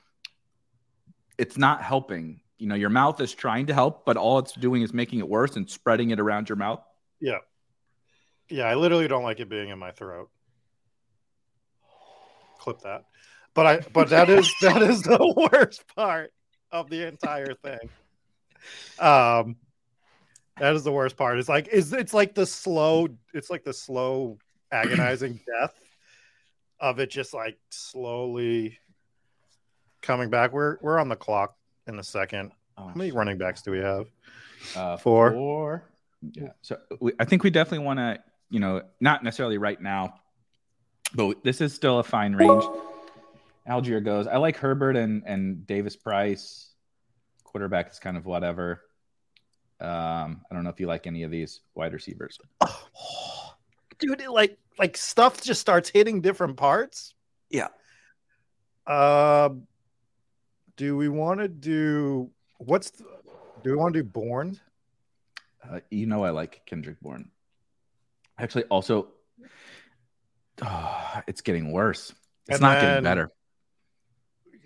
it's not helping. You know, your mouth is trying to help, but all it's doing is making it worse and spreading it around your mouth. Yeah. Yeah, I literally don't like it being in my throat. Clip that. But I but that is that is the worst part of the entire thing. Um that is the worst part. It's like is it's like the slow it's like the slow agonizing death of it just like slowly coming back. We're we're on the clock in a second. Oh, How many running backs do we have? Uh, Four. Four. Yeah. So we, I think we definitely want to, you know, not necessarily right now, but this is still a fine range. Allgeier goes. I like Herbert and and Davis Price. Quarterback is kind of whatever. Um, I don't know if you like any of these wide receivers. dude it like like stuff just starts hitting different parts Yeah. um do we want to do what's the, do we want to do Bourne Uh, you know, I like Kendrick Bourne. Actually, also, oh, it's getting worse. It's And not then- getting better.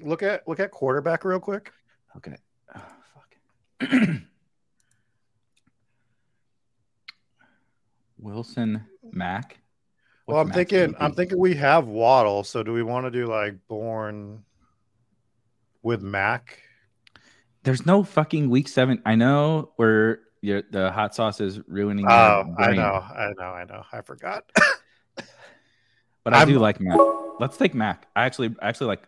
Look at look at quarterback real quick Okay. Oh, fuck. Wilson Mac. well i'm thinking i'm thinking we have waddle so do we want to do like Bourne with mac there's no fucking week seven. I know where your the hot sauce is ruining. oh i know i know i know i forgot but I I'm- do like Mac. Let's take Mac. I actually I actually like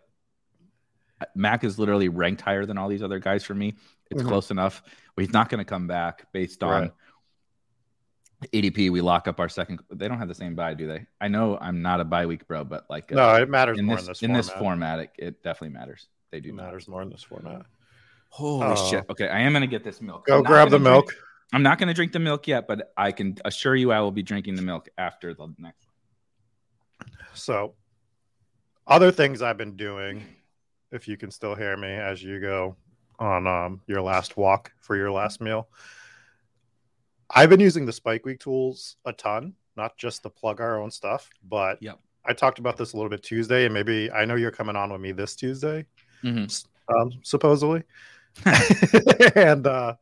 Mac is literally ranked higher than all these other guys for me. It's Mhm. close enough. He's not going to come back based on Right. ADP. We lock up our second. They don't have the same buy, do they? I know I'm not a bye week bro, but like uh, no it matters in more this, in this in format. this format, it, it definitely matters. They do it matters more in this format Holy Oh. shit! Okay, I am gonna get this milk. go grab the drink- milk I'm not gonna drink the milk yet, but I can assure you I will be drinking the milk after the next. One. So, other things I've been doing, if you can still hear me as you go on um, your last walk for your last meal, I've been using the Spike Week tools a ton, not just to plug our own stuff, but Yep. I talked about this a little bit Tuesday, and maybe I know you're coming on with me this Tuesday, Mhm. um, supposedly, and uh,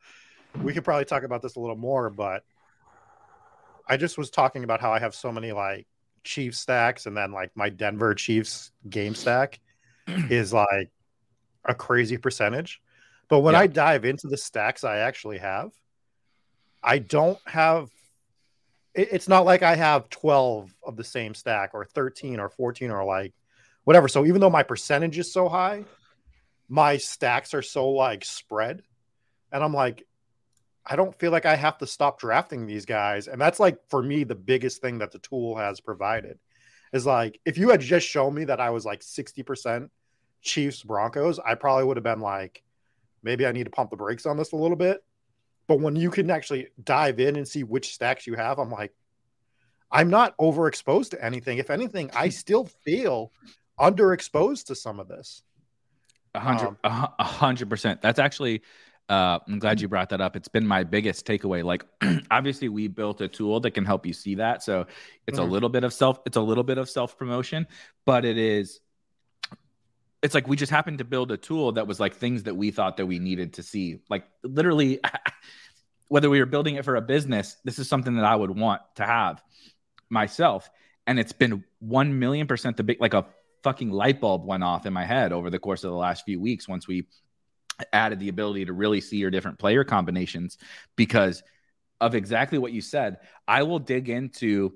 we could probably talk about this a little more, but I just was talking about how I have so many like Chiefs stacks and then like my Denver Chiefs game stack is like a crazy percentage. But when Yeah. I dive into the stacks I actually have, I don't have it- it's not like I have 12 of the same stack or 13 or 14 or like whatever. So even though my percentage is so high, my stacks are so like spread. And I'm like, I don't feel like I have to stop drafting these guys. And that's like for me the biggest thing that the tool has provided is like if you had just shown me that I was like 60% Chiefs Broncos, I probably would have been like, maybe I need to pump the brakes on this a little bit. But when you can actually dive in and see which stacks you have, I'm like, I'm not overexposed to anything. If anything, I still feel underexposed to some of this. A hundred, Um, a hundred percent. That's actually. Uh, I'm glad you brought that up. It's been my biggest takeaway. Like, obviously, we built a tool that can help you see that. So it's Mhm. a little bit of self. It's a little bit of self promotion, but it is. It's like we just happened to build a tool that was like things that we thought that we needed to see. Like literally, whether we were building it for a business, this is something that I would want to have myself. And it's been one million percent the big like a fucking light bulb went off in my head over the course of the last few weeks once we added the ability to really see your different player combinations because of exactly what you said. I will dig into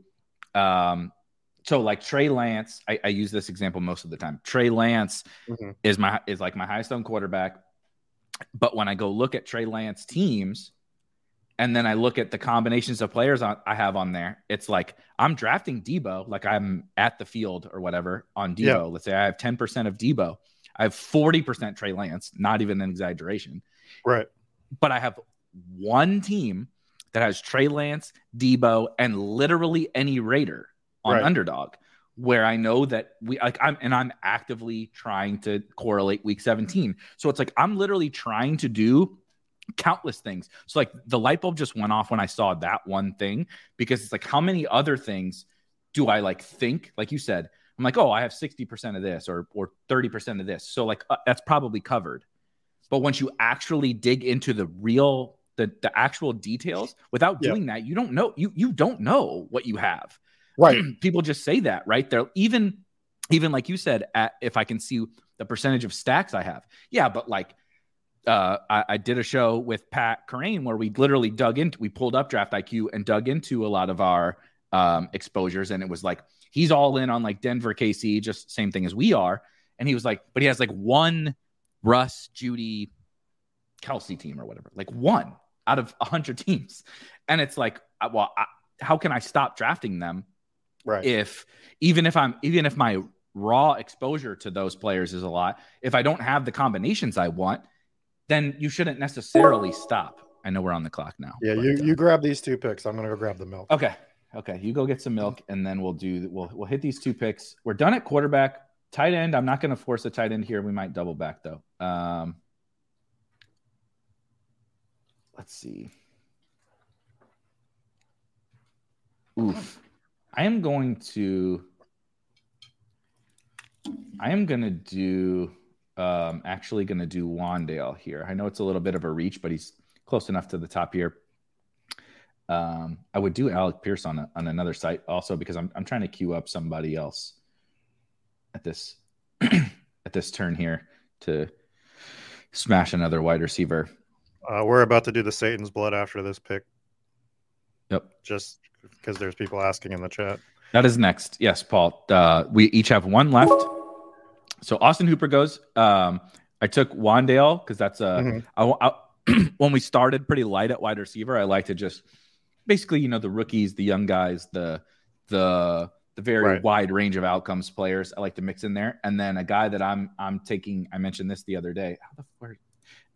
um so like Trey Lance, I, I use this example most of the time. Trey Lance Mhm. is my is like my highest owned quarterback. But when I go look at Trey Lance teams, and then I look at the combinations of players on, I have on there, it's like I'm drafting Deebo, like I'm at the field or whatever on Deebo. Yeah. Let's say I have 10% of Deebo. I have 40% Trey Lance, not even an exaggeration. Right. But I have one team that has Trey Lance, Deebo, and literally any Raider on Right. underdog, where I know that we like I'm and I'm actively trying to correlate week 17. So it's like I'm literally trying to do countless things. So like the light bulb just went off when I saw that one thing because it's like how many other things do I like think like you said I'm like oh I have 60% of this or or 30% of this. So like uh, that's probably covered. But once you actually dig into the real the the actual details without doing that you don't know you you don't know what you have. Right. People just say that, right? They're even even like you said at, if I can see the percentage of stacks I have. Yeah, but like uh, I, I did a show with Pat Kerrane where we literally dug into, we pulled up Draft IQ and dug into a lot of our um, exposures, and it was like he's all in on like Denver, KC, just same thing as we are, and he was like, but he has like one Russ, Jeudy, Kelce team or whatever, like one out of a hundred teams, and it's like, uh, well, I, how can I stop drafting them Right. if even if I'm even if my raw exposure to those players is a lot, if I don't have the combinations I want, then you shouldn't necessarily stop. I know we're on the clock now. yeah, but, you uh, you grab these two picks. I'm gonna go grab the milk. okay. Okay, you go get some milk, and then we'll do we'll we'll hit these two picks. We're done at quarterback, tight end. I'm not going to force a tight end here. We might double back though. Um, let's see. Oof. I am going to. I am going to do. Um, actually, going to do Wan'Dale here. I know it's a little bit of a reach, but he's close enough to the top here. Um, I would do Alec Pierce on a, on another site also because I'm I'm trying to queue up somebody else at this at this turn here to smash another wide receiver. Uh, we're about to do the Satan's blood after this pick, Yep. just because there's people asking in the chat. That is next. Yes, Paul. Uh, we each have one left. So Austin Hooper goes. Um, I took Wan'Dale because that's a. Mhm. I, I- when we started pretty light at wide receiver, I like to just basically, you know, the rookies, the young guys, the the the very Right. wide range of outcomes players. I like to mix in there, and then a guy that I'm I'm taking. I mentioned this the other day. How the where,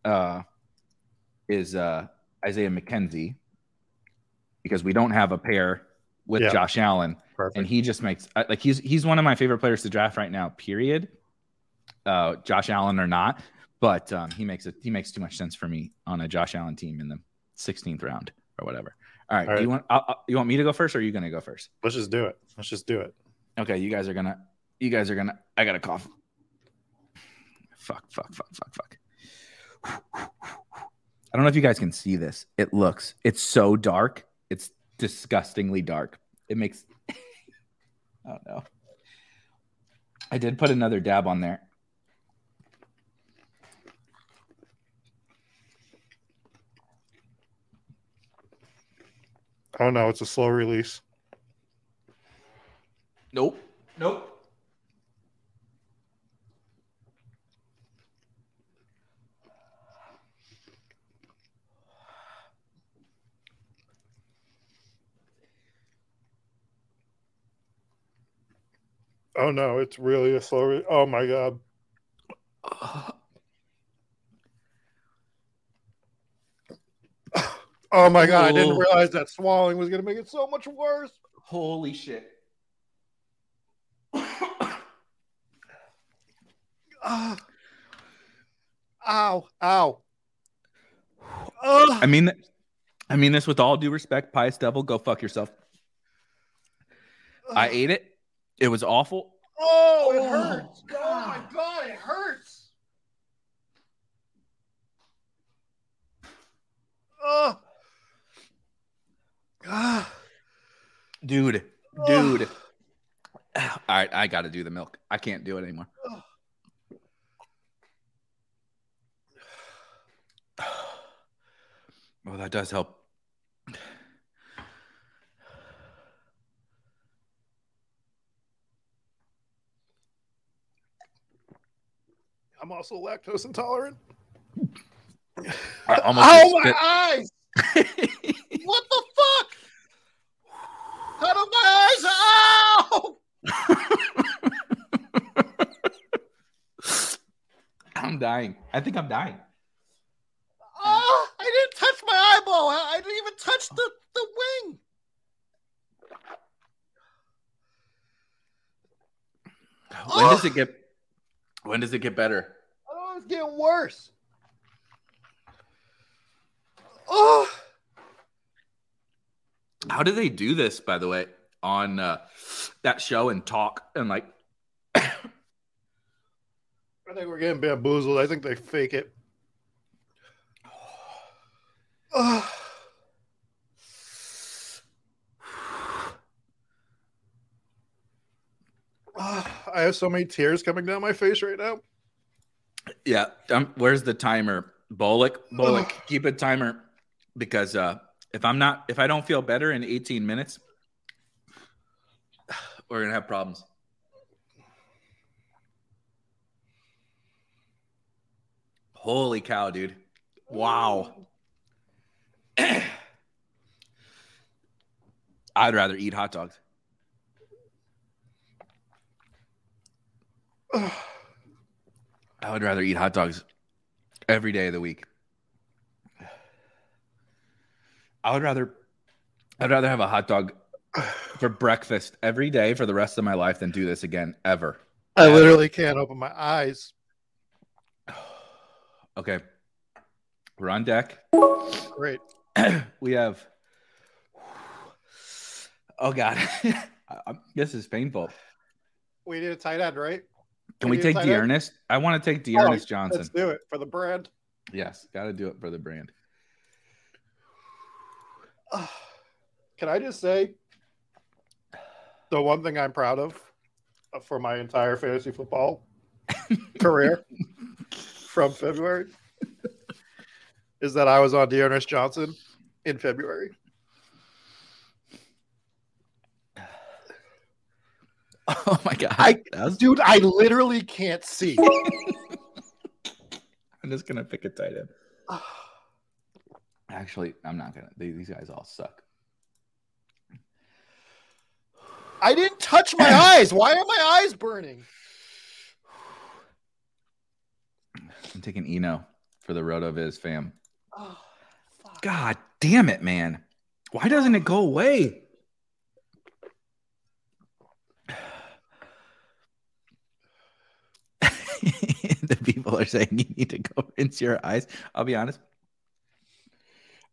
uh, is uh, Isaiah McKenzie because we don't have a pair with Yeah. Josh Allen Perfect. and he just makes uh, like he's he's one of my favorite players to draft right now. Period. Uh, Josh Allen or not, but um, he makes it he makes too much sense for me on a Josh Allen team in the 16th round or whatever. All right, All do you right. want uh, uh, you want me to go first or are you gonna go first? Let's just do it. Let's just do it. Okay, you guys are gonna you guys are gonna I got to cough. Fuck, fuck, fuck, fuck, fuck. I don't know if you guys can see this. It looks it's so dark. It's disgustingly dark. It makes I don't know. I did put another dab on there. Oh no, it's a slow release. Nope. Nope. Oh no, it's really a slow. Re- oh my god. Oh my god, I didn't realize that swallowing was gonna make it so much worse. Holy shit. Ah. Ow, ow. Ugh. I mean, I mean this with all due respect, Pious Devil, go fuck yourself. I ate it. It was awful. Oh, it Oh, hurts. Oh my god, it hurts. Oh. Ah. Dude, dude. All right, I got to do the milk. I can't do it anymore. Well, that does help. I'm also lactose intolerant. I almost oh my spit- eyes! what the fuck? Out of my eyes! Ow! I'm dying. I think I'm dying. Oh, I didn't touch my eyeball. I I didn't even touch the, the wing. When does it get? When does it get better? Oh, it's getting worse. Oh, How do they do this, by the way, on uh, that show and talk and like? I think we're getting bamboozled. I think they fake it. Oh. Ah, I have so many tears coming down my face right now. Yeah. Um, where's the timer? Bullock, Bullock, Ugh. keep a timer because uh, if I'm not, if I don't feel better in 18 minutes, we're gonna have problems. Holy cow, dude! Wow. I'd rather eat hot dogs. Ugh. I would rather eat hot dogs every day of the week. I would rather I'd rather have a hot dog for breakfast every day for the rest of my life than do this again ever. I literally can't open my eyes. Okay. We're on deck. Great. we have Oh god. This is painful. We need a tight end, right? Can we take? Dearness? I want to take Dearness Johnson. Let's do it for the brand. Yes, got to do it for the brand. Can I just say the one thing I'm proud of uh, for my entire fantasy football career from February is that I was on Dearness Johnson in February. Oh my god. I- was- Dude, I literally can't see. I'm just gonna pick a tight end. Actually, I'm not gonna. they- These guys all suck. I didn't touch my eyes. Why are my eyes burning? I'm taking Eno for the Rotoviz fam. Oh, fuck. God damn it, man! Why doesn't it go away? the people are saying you need to go rinse your eyes. I'll be honest.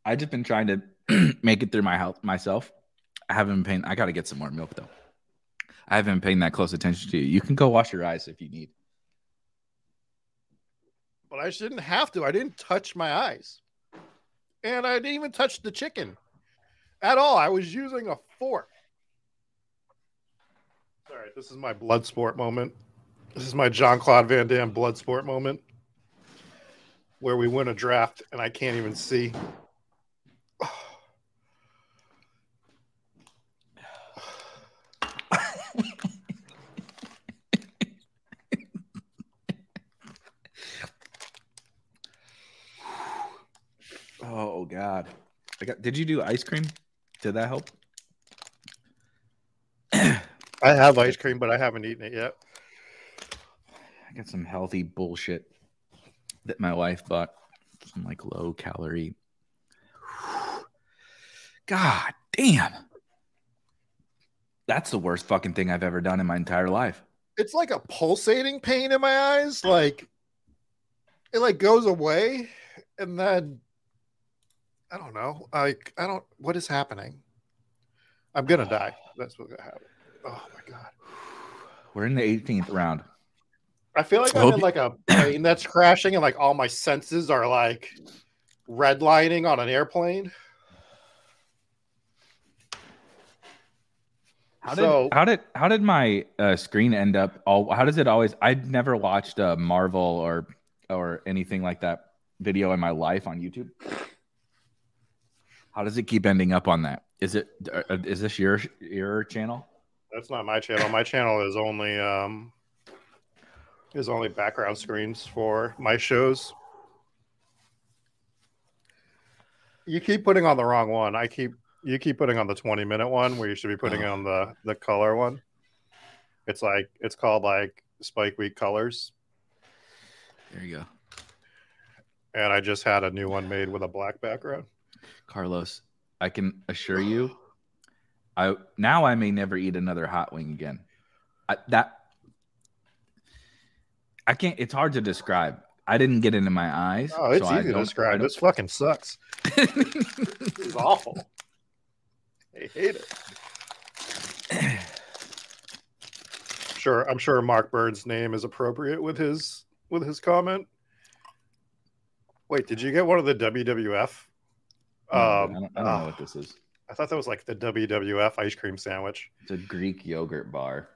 I've just been trying to make it through my health myself. I haven't been paying. I got to get some more milk though. I haven't been paying that close attention to you. You can go wash your eyes if you need. But I shouldn't have to. I didn't touch my eyes. And I didn't even touch the chicken at all. I was using a fork. All right, this is my blood sport moment. This is my John Claude Van Damme blood sport moment where we win a draft and I can't even see. Oh God. I got did you do ice cream? Did that help? I have ice cream, but I haven't eaten it yet. I got some healthy bullshit that my wife bought. Some like low calorie. God damn. That's the worst fucking thing I've ever done in my entire life. It's like a pulsating pain in my eyes. Like it like goes away and then I don't know. Like I don't what is happening? I'm gonna die. That's what's gonna happen. Oh my god. We're in the 18th round. I feel like I I'm in like a plane that's crashing and like all my senses are like redlining on an airplane. How did so how did how did my uh, screen end up all how does it always I'd never watched a Marvel or or anything like that video in my life on YouTube. How does it keep ending up on that? Is it uh, is this your your channel? that's not my channel. My channel is only um is only background screens for my shows. You keep putting on the wrong one. I keep you keep putting on the 20 minute one where you should be putting Oh. on the the color one. It's like it's called like Spike Week Colors. There you go. And I just had a new one made with a black background. Carlos, I can assure you I now I may never eat another hot wing again. I, that I can't it's hard to describe. I didn't get it in my eyes. Oh, it's so I easy to describe. This fucking sucks. This is awful. I hate it. Sure, I'm sure Mark Bird's name is appropriate with his with his comment. Wait, did you get one of the WWF? No, I Um, don't, I don't ah, know what this is. I thought that was like the WWF ice cream sandwich. It's a Greek yogurt bar.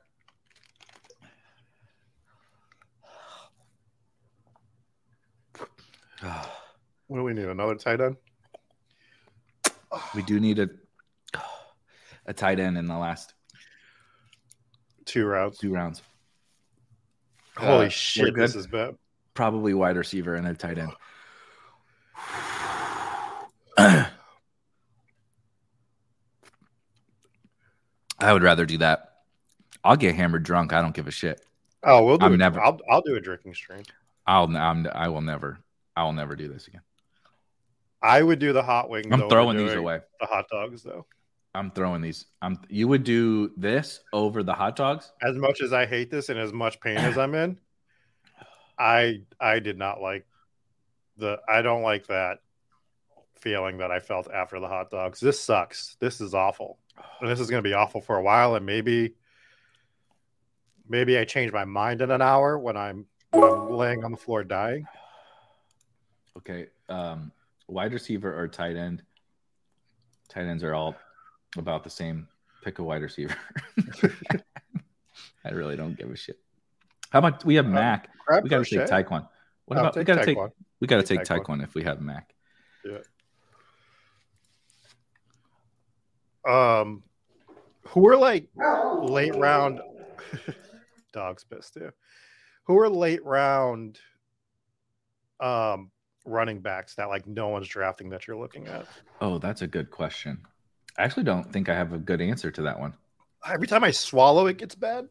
What do we need? Another tight end? we do need a a tight end in the last Two rounds. two rounds. Holy Uh, shit, this is bad. Probably wide receiver and a tight end. I would rather do that. I'll get hammered drunk. I don't give a shit. Oh, we'll do I'm it. never- I'll I'll do a drinking stream. I'll I'm, I will never I will never do this again. I would do the hot wings. I'm throwing these away. The hot dogs, though. I'm throwing these. I'm you would do this over the hot dogs? as much as I hate this and as much pain as I'm in, I I did not like the I don't like that feeling that I felt after the hot dogs. This sucks. This is awful. And this is going to be awful for a while and maybe maybe I change my mind in an hour when I'm when I'm laying on the floor dying. Okay. Um wide receiver or tight end. Tight ends are all about the same. Pick a wide receiver. I really don't give a shit. How about we have Um, Mac? We gotta take Tyquan. What I'll about we gotta take we gotta Take take Tyquan. Tyquan if we have Mac. Yeah. Um, who are like late round dogs pissed too? Who are late round um running backs that like no one's drafting that you're looking at? Oh, that's a good question. I actually don't think I have a good answer to that one. Every time I swallow, it gets bad.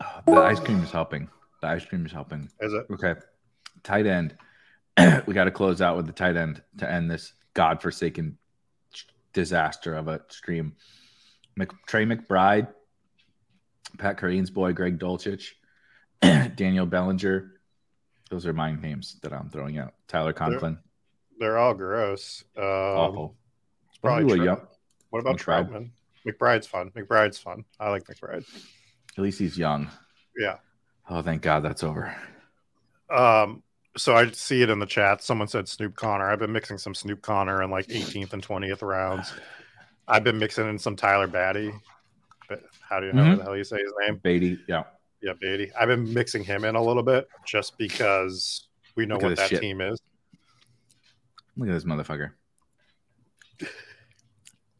Oh, the ice cream is helping. The ice cream is helping. Is it? Okay. Tight end. we got to close out with the tight end to end this godforsaken disaster of a stream. Mc, Trey McBride, Pat Kerrane's boy, Greg Dulcich, Daniel Bellinger. Those are my names that I'm throwing out. Tyler Conklin. They're all gross. Um, Awful. it's probably young- What about McBride. Trautman? McBride's fun. McBride's fun. I like McBride. At least he's young. Yeah. Oh, thank God that's over. Um, so I see it in the chat. Someone said Snoop Conner. I've been mixing some Snoop Conner in like 18th and 20th rounds. I've been mixing in some Tyler Badie. But how do you know Mhm. what the hell you say his name? Badie, yeah. Yeah, Badie. I've been mixing him in a little bit just because we know Look at what this that shit. team is. Look at this motherfucker.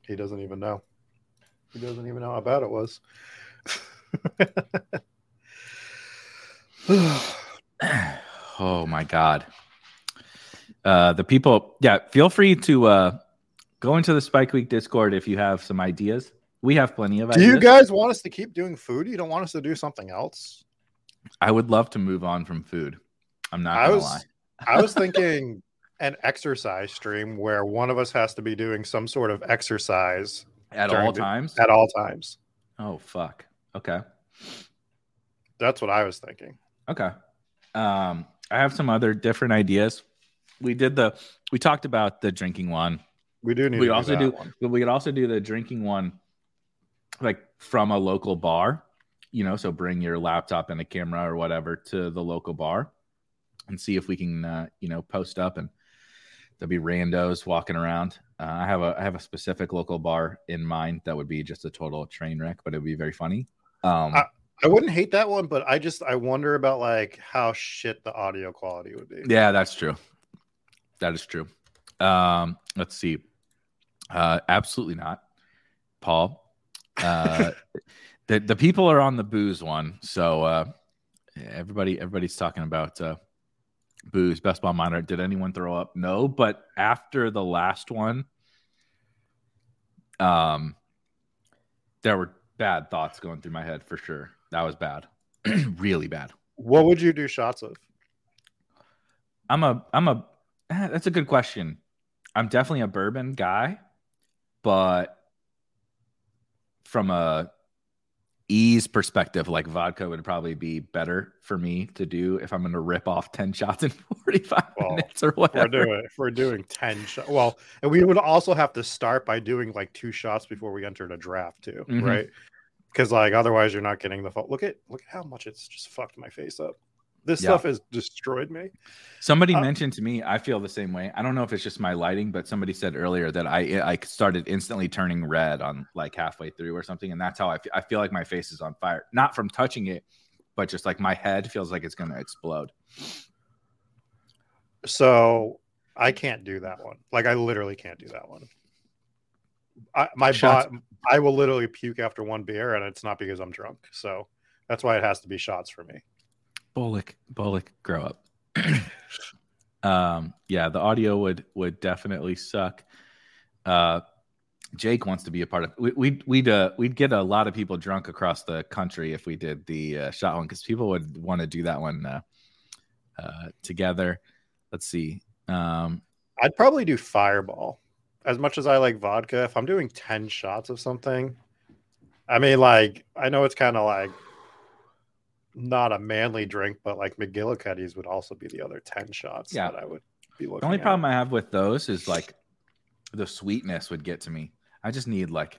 He doesn't even know. He doesn't even know how bad it was. oh my god. Uh, the people, yeah, feel free to uh, go into the Spike Week Discord if you have some ideas. We have plenty of do ideas. you guys want us to keep doing food? You don't want us to do something else? I would love to move on from food. I'm not I gonna was lie. I was thinking an exercise stream where one of us has to be doing some sort of exercise At all the- times. at all times. oh fuck. Okay. That's what I was thinking. Okay. Um, I have some other different ideas. We did the we talked about the drinking one. We do need we to also do, do we could also do the drinking one like from a local bar you know so bring your laptop and a camera or whatever to the local bar and see if we can uh, you know post up and there'll be randos walking around uh, i have a i have a specific local bar in mind that would be just a total train wreck but it would be very funny um I- I wouldn't hate that one, but I just I wonder about like how shit the audio quality would be. Yeah, that's true. That is true. Um, let's see. Uh, absolutely not, Paul. Uh, the the people are on the booze one, so uh, everybody everybody's talking about uh, booze. Best ball monitor. Did anyone throw up? No, but after the last one, um, there were bad thoughts going through my head for sure. That was bad, really bad. What would you do shots of? I'm a I'm a eh, that's a good question. I'm definitely a bourbon guy, but from a ease perspective, like vodka would probably be better for me to do if I'm going to rip off 10 shots in 45 Well, minutes or If we're whatever. doing if we're doing ten shots. Well, and we would also have to start by doing like two shots before we entered a draft too, Mhm. right? Because like otherwise you're not getting the full. Look at look at how much it's just fucked my face up. This Yeah. stuff has destroyed me. Somebody Uh, mentioned to me, I feel the same way. I don't know if it's just my lighting, but somebody said earlier that I I started instantly turning red on like halfway through or something, and that's how I feel. I feel like my face is on fire, not from touching it, but just like my head feels like it's going to explode. So I can't do that one. Like I literally can't do that one. I, my Shots. bot, I will literally puke after one beer, and it's not because I'm drunk. So that's why it has to be shots for me. Bullock, Bullock, grow up. um, yeah, the audio would would definitely suck. Uh, Jake wants to be a part of. We, we'd we'd uh, we'd get a lot of people drunk across the country if we did the uh, shot one because people would want to do that one uh, uh, together. Let's see. Um, I'd probably do Fireball. As much as I like vodka, if I'm doing 10 shots of something, I mean, like, I know it's kind of like not a manly drink, but like McGillicuddy's would also be the other 10 shots Yeah. that I would be looking The only at. problem I have with those is like the sweetness would get to me. I just need like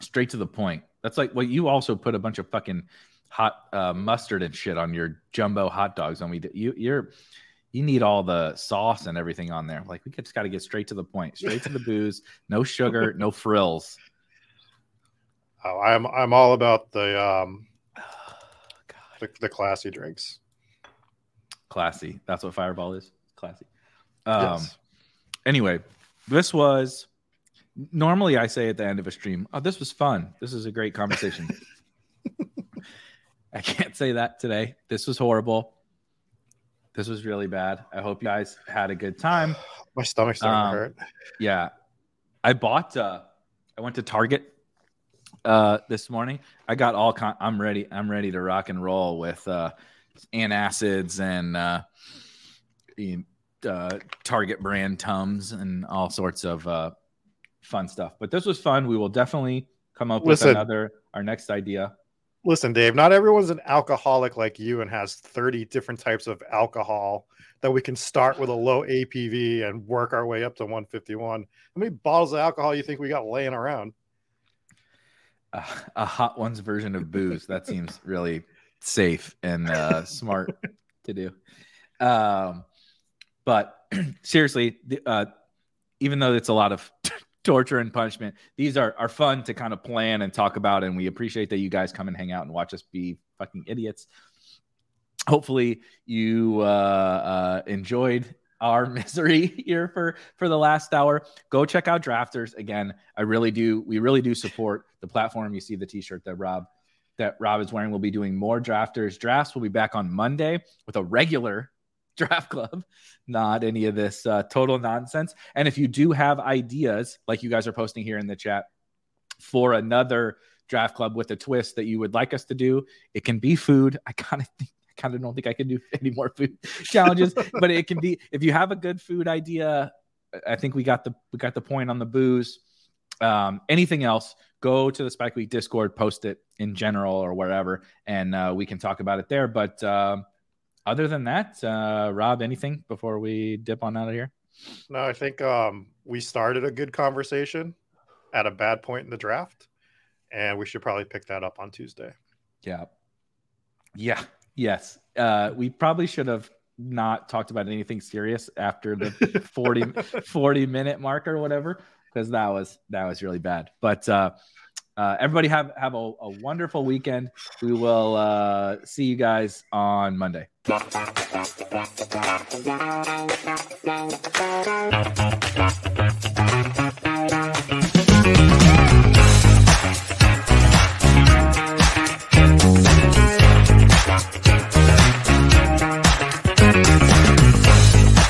straight to the point. That's like what you also put a bunch of fucking hot uh, mustard and shit on your jumbo hot dogs. And we you you're you need all the sauce and everything on there. Like we just got to get straight to the point, straight to the booze, no sugar, no frills. Oh, I'm I'm all about the um the, the classy drinks. classy. That's what Fireball is. Classy. Um, yes. anyway, this was normally I say at the end of a stream, oh, this was fun. This is a great conversation. I can't say that today. This was horrible. This was really bad. I hope you guys had a good time. My stomach's starting um, to hurt. Yeah. I bought uh I went to Target uh this morning. I got all con- I'm ready. I'm ready to rock and roll with uh antacids and uh, you- uh Target brand Tums and all sorts of uh fun stuff. But this was fun. We will definitely come up with another our next idea. Listen, Dave, not everyone's an alcoholic like you and has 30 different types of alcohol that we can start with a low ABV and work our way up to 151. How many bottles of alcohol you think we got laying around? Uh, a hot ones version of booze. That seems really safe and uh, smart to do. Um, but seriously, uh, even though it's a lot of torture and punishment. These are are fun to kind of plan and talk about, and we appreciate that you guys come and hang out and watch us be fucking idiots. Hopefully, you uh, uh, enjoyed our misery here for for the last hour. Go check out Drafters again. I really do. We really do support the platform. You see the T-shirt that Rob that Rob is wearing. We'll be doing more Drafters drafts. We'll be back on Monday with a regular draft club, not any of this uh, total nonsense. And if you do have ideas, like you guys are posting here in the chat, for another draft club with a twist that you would like us to do, it can be food. I kind of think kind of don't think I can do any more food challenges, but it can be if you have a good food idea. I think we got the we got the point on the booze. Um, anything else? Go to the Spike Week Discord, post it in general or wherever, and uh, we can talk about it there. But um, other than that, uh, Rob, anything before we dip on out of here? No, I think um, we started a good conversation at a bad point in the draft, and we should probably pick that up on Tuesday. Yeah. Yeah. Yes. Uh, we probably should have not talked about anything serious after the 40, 40 minute mark or whatever, because that was that was really bad. But uh, uh, everybody have have a, a, wonderful weekend. We will uh, see you guys on Monday.